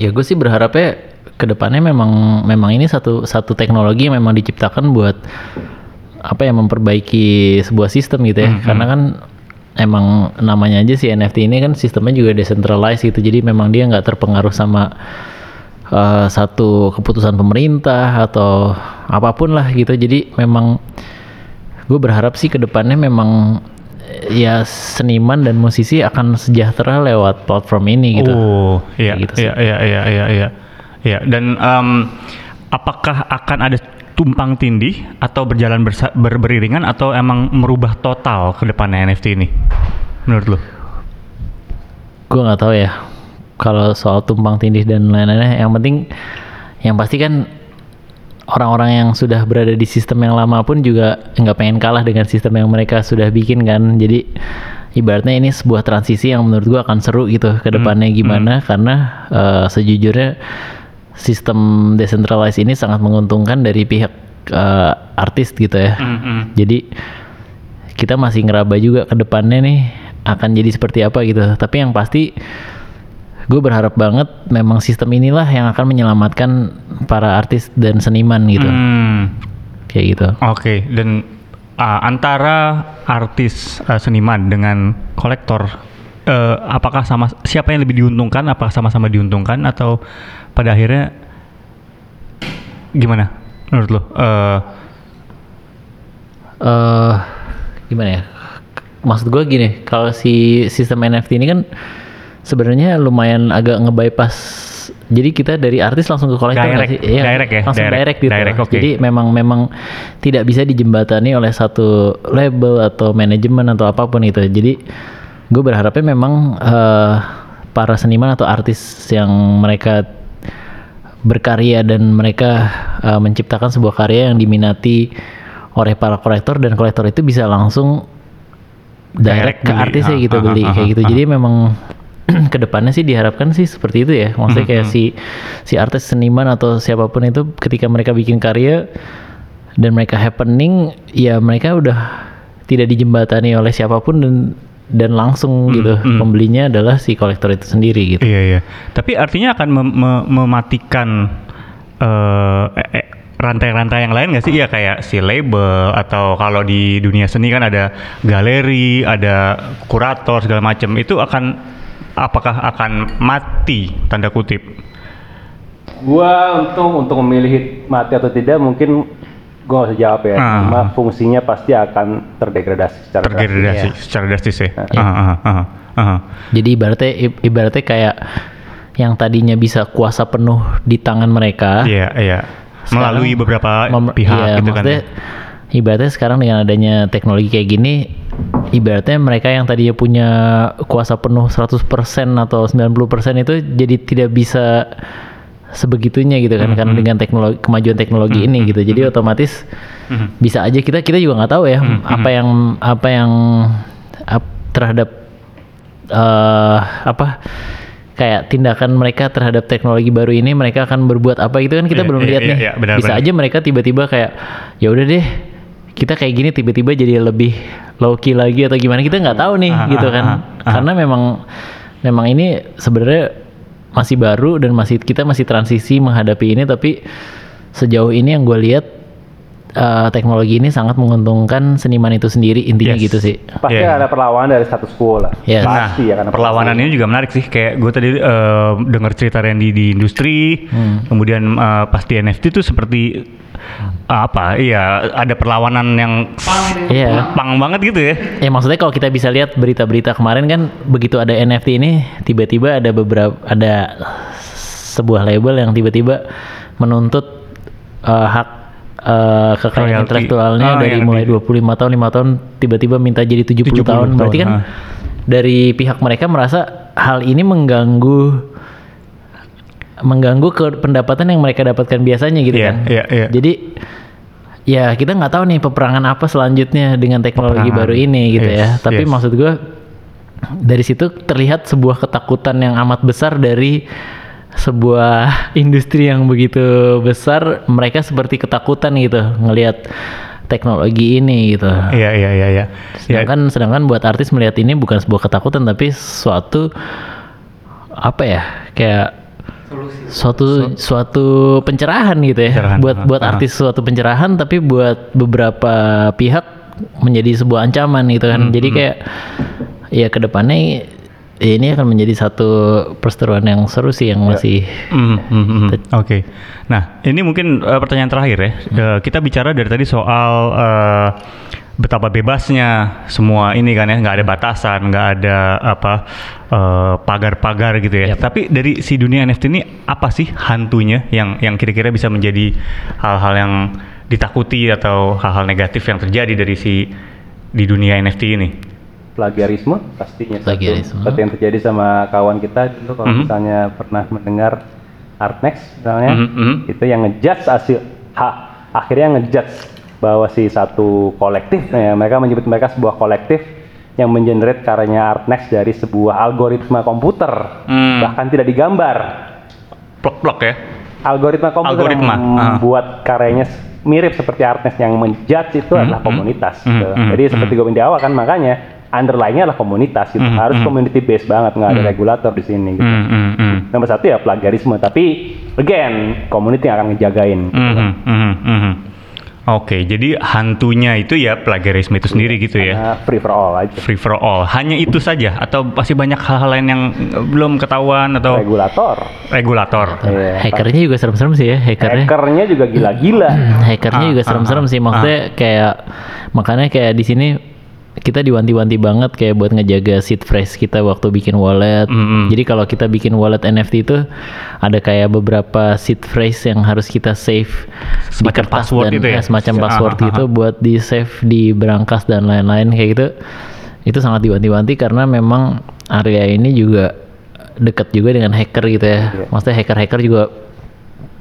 [SPEAKER 4] Ya gue sih berharapnya ke depannya memang memang ini satu satu teknologi yang memang diciptakan buat apa ya memperbaiki sebuah sistem gitu ya. Karena kan emang namanya aja si NFT ini kan sistemnya juga decentralized gitu. Jadi memang dia nggak terpengaruh sama eh, satu keputusan pemerintah atau apa pun lah gitu. Jadi memang gue berharap sih ke depannya memang ya seniman dan musisi akan sejahtera lewat platform ini gitu.
[SPEAKER 2] Oh, iya,
[SPEAKER 4] gitu
[SPEAKER 2] iya, iya, iya, iya, iya, iya. Dan em, apakah akan ada tumpang tindih atau berjalan bersa- ber- beriringan atau emang merubah total ke depannya NFT ini? Menurut lo?
[SPEAKER 4] gue nggak tahu ya kalau soal tumpang tindih dan lain-lainnya yang penting yang pasti kan orang-orang yang sudah berada di sistem yang lama pun juga nggak pengen kalah dengan sistem yang mereka sudah bikin kan? Jadi ibaratnya ini sebuah transisi yang menurut gue akan seru gitu ke depannya gimana karena eh, sejujurnya sistem decentralized ini sangat menguntungkan dari pihak eh, artis gitu ya. Jadi kita masih ngeraba juga ke depannya nih akan jadi seperti apa gitu. Tapi yang pasti gue berharap banget memang sistem inilah yang akan menyelamatkan para artis dan seniman gitu.
[SPEAKER 2] Hmm,
[SPEAKER 4] Kayak gitu.
[SPEAKER 2] Oke, dan ah, antara artis ah, seniman dengan kolektor, eh, apakah sama siapa yang lebih diuntungkan? Apakah sama-sama diuntungkan atau pada akhirnya gimana menurut lo? Eh,
[SPEAKER 4] eh gimana ya? Maksud gue gini, kalau si sistem NFT ini kan sebenarnya lumayan agak nge-bypass. Jadi kita dari artis langsung ke kolektor
[SPEAKER 2] Direct,
[SPEAKER 4] sih? Iya,
[SPEAKER 2] direct ya,
[SPEAKER 4] langsung
[SPEAKER 2] direct,
[SPEAKER 4] direct, gitu.
[SPEAKER 2] direct, oke.
[SPEAKER 4] Jadi memang memang tidak bisa dijembatani oleh satu label atau manajemen atau apa pun itu. Jadi gue berharapnya memang eh, para seniman atau artis yang mereka berkarya dan mereka uh, menciptakan sebuah karya yang diminati oleh para kolektor dan kolektor itu bisa langsung
[SPEAKER 2] Direct
[SPEAKER 4] direct, ke
[SPEAKER 2] beli.
[SPEAKER 4] artisnya
[SPEAKER 2] Ah,
[SPEAKER 4] gitu
[SPEAKER 2] ah,
[SPEAKER 4] beli
[SPEAKER 2] ah,
[SPEAKER 4] kayak gitu. Jadi memang ke depannya sih diharapkan sih seperti itu ya. Maksudnya kayak si si artis seniman atau siapa pun itu ketika mereka bikin karya dan mereka happening ya mereka udah tidak dijembatani oleh siapa pun dan dan langsung gitu pembelinya adalah si kolektor itu sendiri gitu.
[SPEAKER 2] Iya iya. Tapi artinya akan mem- me- mematikan eh, eh, eh, rantai-rantai yang lain nggak sih? Iya kayak si label atau kalau di dunia seni kan ada galeri, ada kurator segala macam. Itu akan apakah akan mati tanda kutip?
[SPEAKER 3] Gua untung untuk memilih mati atau tidak mungkin gua nggak usah jawab ya.
[SPEAKER 2] Ah.
[SPEAKER 3] Cuma fungsinya pasti akan terdegradasi secara
[SPEAKER 2] Terdegradasi
[SPEAKER 3] drastis.
[SPEAKER 2] secara drastis ya.
[SPEAKER 4] Iya.
[SPEAKER 2] Aha, aha, aha, aha.
[SPEAKER 4] Jadi ibaratnya ibaratnya kayak yang tadinya bisa kuasa penuh di tangan mereka
[SPEAKER 2] Iya iya.
[SPEAKER 4] sekarang
[SPEAKER 2] Melalui beberapa
[SPEAKER 4] mem-
[SPEAKER 2] pihak
[SPEAKER 4] iya,
[SPEAKER 2] gitu kan.
[SPEAKER 4] Ibaratnya sekarang dengan adanya teknologi kayak gini, ibaratnya mereka yang tadinya punya kuasa penuh 100% atau 90% itu jadi tidak bisa sebegitunya gitu kan karena dengan teknologi kemajuan teknologi ini gitu. Jadi otomatis bisa aja kita kita juga nggak tahu ya apa yang apa yang ap- terhadap eh apa kayak tindakan mereka terhadap teknologi baru ini mereka akan berbuat apa gitu kan kita
[SPEAKER 2] Iya,
[SPEAKER 4] belum
[SPEAKER 2] iya,
[SPEAKER 4] lihat
[SPEAKER 2] iya,
[SPEAKER 4] nih.
[SPEAKER 2] iya, benar,
[SPEAKER 4] Bisa
[SPEAKER 2] benar.
[SPEAKER 4] aja mereka tiba-tiba kayak ya udah deh kita kayak gini tiba-tiba jadi lebih low key lagi atau gimana kita nggak tahu nih
[SPEAKER 2] Ah,
[SPEAKER 4] gitu
[SPEAKER 2] ah,
[SPEAKER 4] kan.
[SPEAKER 2] ah, ah.
[SPEAKER 4] Karena memang memang ini sebenarnya masih baru dan masih kita masih transisi menghadapi ini tapi sejauh ini yang gue lihat eh, teknologi ini sangat menguntungkan seniman itu sendiri intinya
[SPEAKER 2] Yes.
[SPEAKER 4] gitu sih.
[SPEAKER 3] Pasti
[SPEAKER 2] Iya.
[SPEAKER 3] ada perlawanan dari status quo lah.
[SPEAKER 4] Yes.
[SPEAKER 3] Pasti
[SPEAKER 2] nah,
[SPEAKER 3] akan ada
[SPEAKER 2] perlawanan ini juga menarik sih. Kayak gue tadi eh, dengar cerita Randy di industri,
[SPEAKER 4] Hmm.
[SPEAKER 2] kemudian eh, pas di NFT itu seperti apa? Iya, ada perlawanan yang
[SPEAKER 4] Iya.
[SPEAKER 2] pang banget gitu ya.
[SPEAKER 4] Ya maksudnya kalau kita bisa lihat berita-berita kemarin kan begitu ada NFT ini tiba-tiba ada beberapa ada sebuah label yang tiba-tiba menuntut eh, hak eh, kekayaan
[SPEAKER 2] Royalty.
[SPEAKER 4] intelektualnya
[SPEAKER 2] Ah,
[SPEAKER 4] dari
[SPEAKER 2] yang
[SPEAKER 4] mulai
[SPEAKER 2] di-
[SPEAKER 4] 25 tahun 5 tahun tiba-tiba minta jadi 70,
[SPEAKER 2] 70
[SPEAKER 4] tahun. Berarti
[SPEAKER 2] tahun,
[SPEAKER 4] kan
[SPEAKER 2] ah.
[SPEAKER 4] dari pihak mereka merasa hal ini mengganggu mengganggu ke pendapatan yang mereka dapatkan biasanya gitu
[SPEAKER 2] Iya,
[SPEAKER 4] kan.
[SPEAKER 2] iya, iya.
[SPEAKER 4] Jadi ya kita nggak tahu nih peperangan apa selanjutnya dengan teknologi
[SPEAKER 2] Peperangan.
[SPEAKER 4] baru ini gitu ya.
[SPEAKER 2] Yes,
[SPEAKER 4] Tapi
[SPEAKER 2] yes.
[SPEAKER 4] maksud gue dari situ terlihat sebuah ketakutan yang amat besar dari sebuah industri yang begitu besar. Mereka seperti ketakutan gitu ngelihat teknologi ini gitu.
[SPEAKER 2] Iya, iya, iya, iya. Ya,
[SPEAKER 4] Sedangkan sedangkan buat artis melihat ini bukan sebuah ketakutan tapi suatu apa ya kayak suatu suatu pencerahan gitu ya
[SPEAKER 2] Pencerahan,
[SPEAKER 4] buat buat
[SPEAKER 2] ah.
[SPEAKER 4] artis suatu pencerahan tapi buat beberapa pihak menjadi sebuah ancaman gitu kan
[SPEAKER 2] Hmm,
[SPEAKER 4] jadi kayak ya ke depannya ya ini akan menjadi satu perseteruan yang seru sih yang masih
[SPEAKER 2] Mm, mm, mm. Oke. Nah, ini mungkin eh, pertanyaan terakhir ya. Eh, kita bicara dari tadi soal eh, betapa bebasnya semua ini kan ya, nggak ada batasan, nggak ada apa pagar-pagar gitu ya.
[SPEAKER 4] Yap.
[SPEAKER 2] Tapi dari si dunia NFT ini apa sih hantunya yang yang kira-kira bisa menjadi hal-hal yang ditakuti atau hal-hal negatif yang terjadi dari si di dunia NFT ini?
[SPEAKER 3] Plagiarisme pastinya satu.
[SPEAKER 4] Plagiarisme.
[SPEAKER 3] seperti yang terjadi sama kawan kita dulu kalau
[SPEAKER 2] Mhm.
[SPEAKER 3] misalnya pernah mendengar Artnext misalnya
[SPEAKER 2] Mhm, mhm.
[SPEAKER 3] itu yang ngejudge hasil ha, akhirnya ngejudge bahwa si satu kolektif ya, mereka menyebut mereka sebuah kolektif yang mengenerate karyanya Artnext dari sebuah algoritma komputer
[SPEAKER 2] Hmm.
[SPEAKER 3] bahkan tidak digambar
[SPEAKER 2] Plok-plok ya.
[SPEAKER 3] algoritma komputer
[SPEAKER 2] Algoritma,
[SPEAKER 3] yang
[SPEAKER 2] ah.
[SPEAKER 3] membuat karyanya mirip seperti Artnext yang menjudge itu adalah
[SPEAKER 2] hmm,
[SPEAKER 3] komunitas
[SPEAKER 2] hmm,
[SPEAKER 3] gitu.
[SPEAKER 2] hmm,
[SPEAKER 3] jadi seperti gue bilang di awal kan makanya underlying-nya adalah komunitas gitu
[SPEAKER 2] Hmm,
[SPEAKER 3] harus
[SPEAKER 2] hmm.
[SPEAKER 3] community based banget nggak ada
[SPEAKER 2] Hmm.
[SPEAKER 3] regulator di sini gitu.
[SPEAKER 2] Mm, mm, mm.
[SPEAKER 3] nomor satu ya plagiarisme tapi again community yang akan ngejagain gitu
[SPEAKER 2] Mhm,
[SPEAKER 3] kan.
[SPEAKER 2] mhm, mhm. Oke, jadi hantunya itu ya plagiarisme itu sendiri gitu ya.
[SPEAKER 3] Free for all aja.
[SPEAKER 2] Free for all. Hanya itu saja? Atau masih banyak hal-hal lain yang belum ketahuan atau
[SPEAKER 3] regulator.
[SPEAKER 2] Regulator.
[SPEAKER 3] Iya,
[SPEAKER 4] hackernya juga serem-serem sih ya hackernya.
[SPEAKER 3] Hackernya juga gila-gila.
[SPEAKER 4] Hackernya
[SPEAKER 2] Ah,
[SPEAKER 4] juga
[SPEAKER 2] ah,
[SPEAKER 4] serem-serem
[SPEAKER 2] ah,
[SPEAKER 4] sih. Maksudnya kayak makanya kayak di sini kita diwanti-wanti banget kayak buat ngejaga seed phrase kita waktu bikin wallet.
[SPEAKER 2] Mm-mm.
[SPEAKER 4] Jadi kalau kita bikin wallet NFT itu ada kayak beberapa seed phrase yang harus kita save
[SPEAKER 2] Semacam password
[SPEAKER 4] dan
[SPEAKER 2] itu ya?
[SPEAKER 4] ya, semacam
[SPEAKER 2] Ah,
[SPEAKER 4] password
[SPEAKER 2] ah, ah,
[SPEAKER 4] gitu buat di save di berangkas dan lain-lain kayak gitu. Itu sangat diwanti-wanti karena memang area ini juga dekat juga dengan hacker gitu ya.
[SPEAKER 3] Iya.
[SPEAKER 4] Maksudnya hacker-hacker juga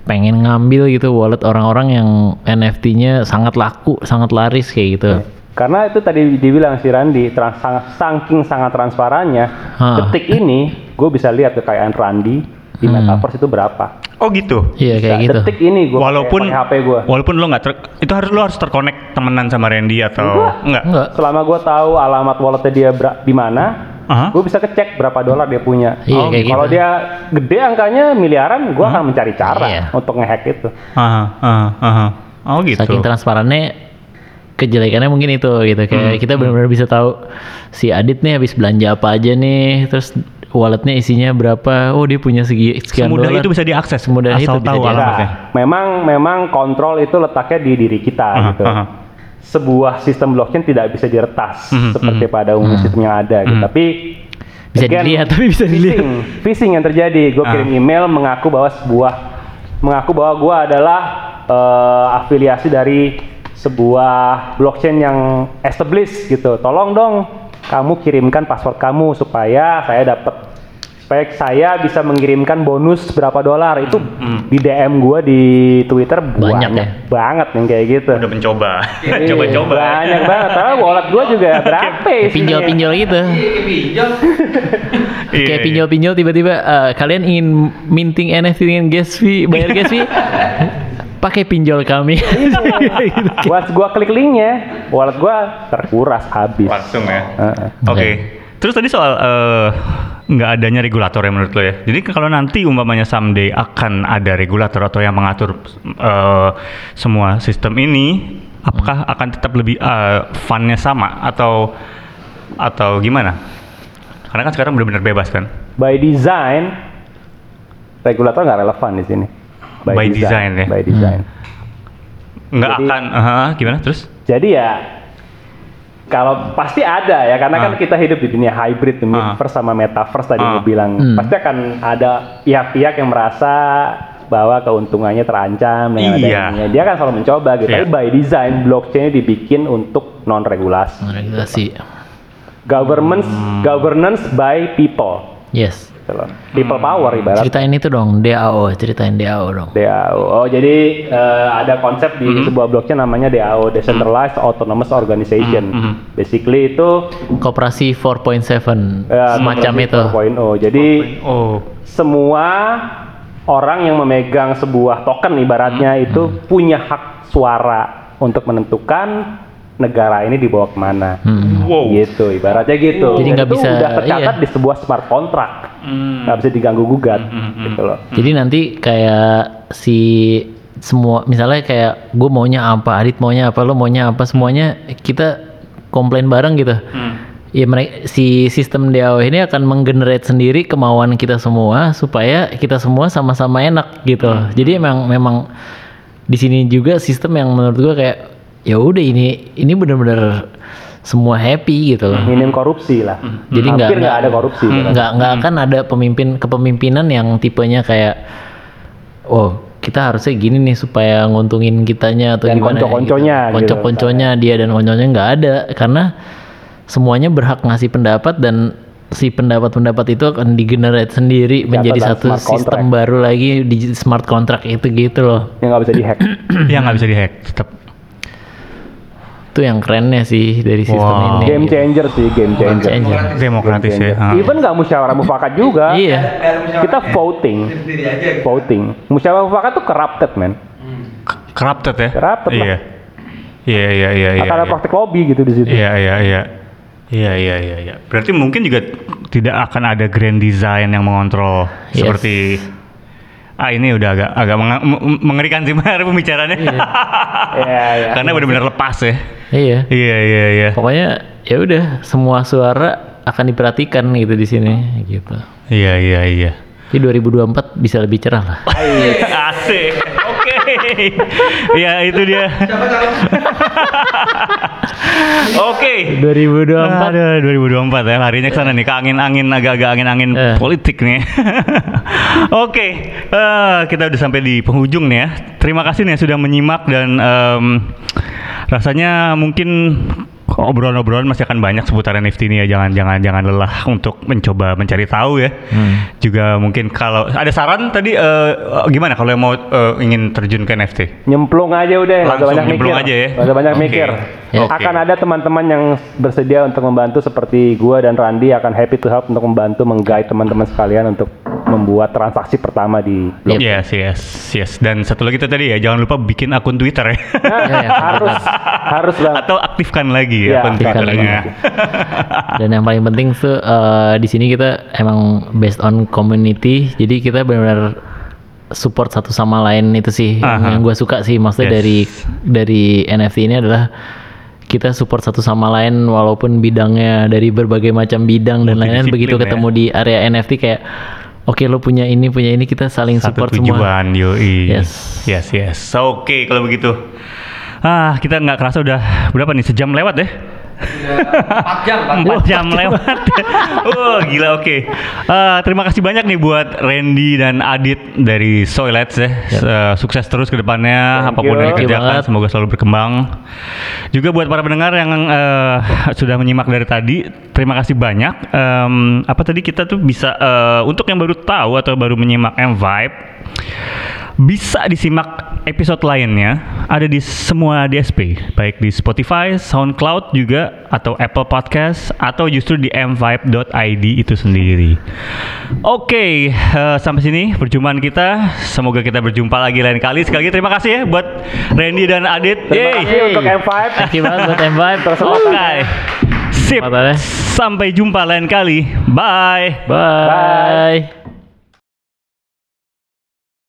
[SPEAKER 4] pengen ngambil gitu wallet orang-orang yang NFT-nya sangat laku, sangat laris kayak gitu.
[SPEAKER 3] Karena itu tadi dibilang si Randi, trans, sang- saking sangat transparannya,
[SPEAKER 4] Hah.
[SPEAKER 3] detik ini gue bisa lihat kekayaan Randi di
[SPEAKER 4] Hmm.
[SPEAKER 3] metaverse itu berapa.
[SPEAKER 2] Oh gitu.
[SPEAKER 4] Iya kayak gitu.
[SPEAKER 3] Detik ini gue
[SPEAKER 2] walaupun
[SPEAKER 3] HP gue.
[SPEAKER 2] walaupun lo nggak ter, itu harus lo harus terkonek temenan sama Randy atau
[SPEAKER 3] Enggak.
[SPEAKER 2] enggak?
[SPEAKER 4] Enggak.
[SPEAKER 3] Selama gue tahu alamat walletnya dia di mana,
[SPEAKER 2] Aha.
[SPEAKER 3] gue bisa kecek berapa dolar dia punya.
[SPEAKER 4] Iya,
[SPEAKER 3] Oh,
[SPEAKER 4] kayak
[SPEAKER 3] Kalau
[SPEAKER 4] gitu.
[SPEAKER 3] dia gede angkanya miliaran, gue akan mencari cara
[SPEAKER 4] Iya.
[SPEAKER 3] untuk ngehack itu.
[SPEAKER 2] Aha, aha. Oh gitu.
[SPEAKER 4] Saking transparannya kejelekannya mungkin itu gitu
[SPEAKER 2] Hmm,
[SPEAKER 4] kayak kita benar-benar bisa tahu si Adit nih habis belanja apa aja nih terus walletnya isinya berapa oh dia punya segi sekian
[SPEAKER 2] Semudah
[SPEAKER 4] dolar
[SPEAKER 2] itu bisa diakses.
[SPEAKER 4] Semudah
[SPEAKER 2] asal
[SPEAKER 4] itu bisa
[SPEAKER 2] tahu
[SPEAKER 4] diakses.
[SPEAKER 2] alamatnya.
[SPEAKER 3] Nah, memang memang kontrol itu letaknya di diri kita
[SPEAKER 2] Aha,
[SPEAKER 3] gitu.
[SPEAKER 2] aha.
[SPEAKER 3] Sebuah sistem blockchain tidak bisa diretas
[SPEAKER 2] Mhm,
[SPEAKER 3] seperti pada umum sistem yang ada gitu. Tapi
[SPEAKER 4] Bisa dilihat, tapi bisa dilihat.
[SPEAKER 3] phishing, phishing yang terjadi. Gue
[SPEAKER 2] Ah.
[SPEAKER 3] kirim email mengaku bahwa sebuah mengaku bahwa gue adalah eh, afiliasi dari sebuah blockchain yang established gitu. Tolong dong kamu kirimkan password kamu supaya saya dapat supaya saya bisa mengirimkan bonus berapa dolar itu di DM gua di Twitter banyak,
[SPEAKER 4] ya?
[SPEAKER 3] banget yang kayak gitu.
[SPEAKER 2] Udah mencoba.
[SPEAKER 3] Iya,
[SPEAKER 2] Coba-coba.
[SPEAKER 3] Banyak banget. Karena wallet gua juga berapa
[SPEAKER 4] pinjol-pinjol gitu
[SPEAKER 7] Pinjol.
[SPEAKER 2] Iya,
[SPEAKER 4] kayak
[SPEAKER 2] iya.
[SPEAKER 4] pinjol-pinjol tiba-tiba eh, kalian ingin minting NFT dengan gas fee, bayar gas fee, pakai pinjol kami. Gitu.
[SPEAKER 3] Buat gua klik linknya, wallet gua terkuras habis.
[SPEAKER 2] Langsung ya.
[SPEAKER 3] Heeh.
[SPEAKER 2] Oke. Terus tadi soal eh, nggak adanya regulator ya menurut lo ya. Jadi kalau nanti umpamanya someday akan ada regulator atau yang mengatur eh, semua sistem ini, apakah akan tetap lebih eh, funnya sama atau atau gimana? Karena kan sekarang benar-benar bebas kan.
[SPEAKER 3] By design, regulator nggak relevan di sini.
[SPEAKER 2] By design ya?
[SPEAKER 3] By design.
[SPEAKER 2] Nggak
[SPEAKER 3] Jadi-
[SPEAKER 2] akan. eh, gimana terus?
[SPEAKER 3] Jadi ya kalau pasti ada ya karena kan
[SPEAKER 2] Ah.
[SPEAKER 3] kita hidup di dunia hybrid tuh,
[SPEAKER 2] Ah.
[SPEAKER 3] metaverse sama metaverse tadi gue bilang
[SPEAKER 4] Hmm.
[SPEAKER 3] pasti akan ada pihak-pihak yang merasa bahwa keuntungannya terancam dengan
[SPEAKER 2] Iya.
[SPEAKER 3] adanya. Dia kan selalu mencoba gitu.
[SPEAKER 2] Iya.
[SPEAKER 3] Tapi by design blockchain dibikin untuk non regulasi.
[SPEAKER 4] Regulasi.
[SPEAKER 3] Governance
[SPEAKER 2] Hmm.
[SPEAKER 3] governance by people.
[SPEAKER 4] Yes.
[SPEAKER 3] Gitu loh. People power ibarat
[SPEAKER 4] Ceritain itu dong, DAO, ceritain DAO dong.
[SPEAKER 3] DAO. Oh, jadi eh, ada konsep di
[SPEAKER 2] Mm-hmm.
[SPEAKER 3] sebuah blockchain namanya DAO, Decentralized Autonomous Organization.
[SPEAKER 2] Mhm.
[SPEAKER 3] Basically itu
[SPEAKER 4] Koperasi 4.7
[SPEAKER 3] ya,
[SPEAKER 4] semacam itu.
[SPEAKER 3] 4.0. Jadi
[SPEAKER 2] Oh.
[SPEAKER 3] semua orang yang memegang sebuah token ibaratnya
[SPEAKER 4] Hmm.
[SPEAKER 3] itu punya hak suara untuk menentukan negara ini dibawa ke mana.
[SPEAKER 4] Hmm.
[SPEAKER 2] Wow.
[SPEAKER 3] Gitu, ibaratnya gitu.
[SPEAKER 4] Jadi nggak bisa-
[SPEAKER 3] udah tercatat
[SPEAKER 4] iya.
[SPEAKER 3] di sebuah smart contract.
[SPEAKER 2] Hmm.
[SPEAKER 3] Nggak bisa diganggu gugat gitu loh.
[SPEAKER 4] Jadi nanti kayak si semua misalnya kayak gue maunya apa, Adit maunya apa, lo maunya apa, semuanya kita komplain bareng gitu.
[SPEAKER 2] Hmm.
[SPEAKER 4] Ya mereka si sistem DAO ini akan menggenerate sendiri kemauan kita semua supaya kita semua sama-sama enak gitu. Jadi emang memang di sini juga sistem yang menurut gue kayak ya udah ini ini bener-bener semua happy gitu loh.
[SPEAKER 3] Minim korupsi lah.
[SPEAKER 4] Jadi nggak
[SPEAKER 3] nggak ada korupsi. ibaratnya.
[SPEAKER 4] nggak nggak akan ada pemimpin kepemimpinan yang tipenya kayak oh kita harusnya gini nih supaya nguntungin kitanya atau
[SPEAKER 3] Dan
[SPEAKER 4] gimana
[SPEAKER 3] konco-konconya
[SPEAKER 4] gitu.
[SPEAKER 3] gitu.
[SPEAKER 4] konco-konconya dia dan konconya nggak ada karena semuanya berhak ngasih pendapat dan si pendapat-pendapat itu akan digenerate sendiri menjadi satu sistem
[SPEAKER 3] contract.
[SPEAKER 4] baru lagi di smart contract itu gitu loh
[SPEAKER 3] Yang nggak bisa dihack.
[SPEAKER 2] Ya nggak bisa dihack. Tetap.
[SPEAKER 4] Itu yang kerennya sih dari sistem
[SPEAKER 2] Wow.
[SPEAKER 4] ini
[SPEAKER 3] game changer sih, game changer.
[SPEAKER 4] Changer.
[SPEAKER 2] Demokratis ya.
[SPEAKER 3] Game changer.
[SPEAKER 2] Ah.
[SPEAKER 3] Even nggak musyawarah mufakat juga.
[SPEAKER 4] iya
[SPEAKER 3] Kita voting,
[SPEAKER 5] Sendiri aja
[SPEAKER 3] voting. Musyawarah mufakat tuh corrupted man.
[SPEAKER 2] Corrupted ya?
[SPEAKER 3] Corrupted lah.
[SPEAKER 2] Iya. Iya iya iya iya.
[SPEAKER 3] Akan ada
[SPEAKER 2] iya.
[SPEAKER 3] praktik lobby gitu di situ.
[SPEAKER 2] Iya iya iya. Iya iya iya iya. Berarti mungkin juga tidak akan ada grand design yang mengontrol
[SPEAKER 4] Yes.
[SPEAKER 2] seperti ah ini udah agak agak mengerikan sih Mar pembicaraannya.
[SPEAKER 3] Iya, iya.
[SPEAKER 2] Karena benar-benar lepas ya.
[SPEAKER 4] iya
[SPEAKER 2] Iya iya iya.
[SPEAKER 4] pokoknya ya udah semua suara akan diperhatikan gitu di sini gitu.
[SPEAKER 2] Iya iya iya.
[SPEAKER 4] Jadi 2024 bisa lebih cerah lah.
[SPEAKER 2] Asik. Oke. Ya itu dia. Oke.
[SPEAKER 4] 2024
[SPEAKER 2] Aduh, 2024 ya larinya ke sana nih ke angin-angin agak-agak angin-angin
[SPEAKER 4] Eh.
[SPEAKER 2] politik nih. Oke, eh, kita udah sampai di penghujung nih ya. Terima kasih nih sudah menyimak dan em, rasanya mungkin obrolan-obrolan masih akan banyak seputar NFT ini ya. Jangan jangan jangan lelah untuk mencoba mencari tahu ya.
[SPEAKER 4] Hmm.
[SPEAKER 2] Juga mungkin kalau ada saran tadi eh, gimana kalau yang mau eh, ingin terjun ke NFT?
[SPEAKER 3] Nyemplung aja udah,
[SPEAKER 2] Langsung
[SPEAKER 3] banyak
[SPEAKER 2] nyemplung
[SPEAKER 3] mikir.
[SPEAKER 2] aja ya?
[SPEAKER 3] Usah banyak
[SPEAKER 2] Oke.
[SPEAKER 3] mikir.
[SPEAKER 2] Ya.
[SPEAKER 3] Akan
[SPEAKER 2] Oke.
[SPEAKER 3] ada teman-teman yang bersedia untuk membantu seperti gua dan Randi akan happy to help untuk membantu mengguide teman-teman sekalian untuk membuat transaksi pertama di blog.
[SPEAKER 2] Yes, yes, yes. Dan satu lagi itu tadi ya, jangan lupa bikin akun Twitter ya.
[SPEAKER 3] Nah,
[SPEAKER 4] Ya, ya,
[SPEAKER 3] harus harus banget.
[SPEAKER 2] Atau aktifkan lagi
[SPEAKER 3] Ya,
[SPEAKER 2] akun
[SPEAKER 3] aktifkan
[SPEAKER 2] Twitternya.
[SPEAKER 4] Dan yang paling penting tuh eh, di sini kita emang based on community. Jadi kita benar-benar support satu sama lain itu sih yang,
[SPEAKER 2] Aha.
[SPEAKER 4] yang gue suka sih. Maksudnya
[SPEAKER 2] Yes.
[SPEAKER 4] dari dari NFT ini adalah kita support satu sama lain walaupun bidangnya dari berbagai macam bidang dan lain-lain. Begitu
[SPEAKER 2] ya.
[SPEAKER 4] ketemu di area NFT kayak Oke, okay, lo punya ini, punya ini, kita saling
[SPEAKER 2] Satu
[SPEAKER 4] support
[SPEAKER 2] tujuan, semua. yoi.
[SPEAKER 4] Yes.
[SPEAKER 2] Yes, yes. So, Oke, okay, kalau begitu. Ah, kita nggak kerasa udah berapa nih? Sejam lewat deh.
[SPEAKER 5] 4 jam, 4
[SPEAKER 2] jam. 4 jam lewat. oh, gila oke. Okay. Uh, terima kasih banyak nih buat Randy dan Adit dari Soilets ya. Uh, sukses terus ke depannya apa
[SPEAKER 3] pun
[SPEAKER 2] yang dikerjakan semoga selalu berkembang. Juga buat para pendengar yang uh, sudah menyimak dari tadi, terima kasih banyak. Um, apa tadi kita tuh bisa uh, untuk yang baru tahu atau baru menyimak M Vibe bisa disimak episode lainnya ada di semua DSP, baik di Spotify, SoundCloud juga atau Apple Podcast atau justru di mvibe.id itu sendiri. Oke, eh, sampai sini perjumpaan kita. Semoga kita berjumpa lagi lain kali. Sekali lagi terima kasih ya buat Randy dan Adit.
[SPEAKER 4] Terima kasih
[SPEAKER 2] Yeay.
[SPEAKER 4] untuk M5.
[SPEAKER 6] Thank you banget buat M5.
[SPEAKER 2] Oke. Sip. Sampai jumpa lain kali. Bye.
[SPEAKER 6] Bye.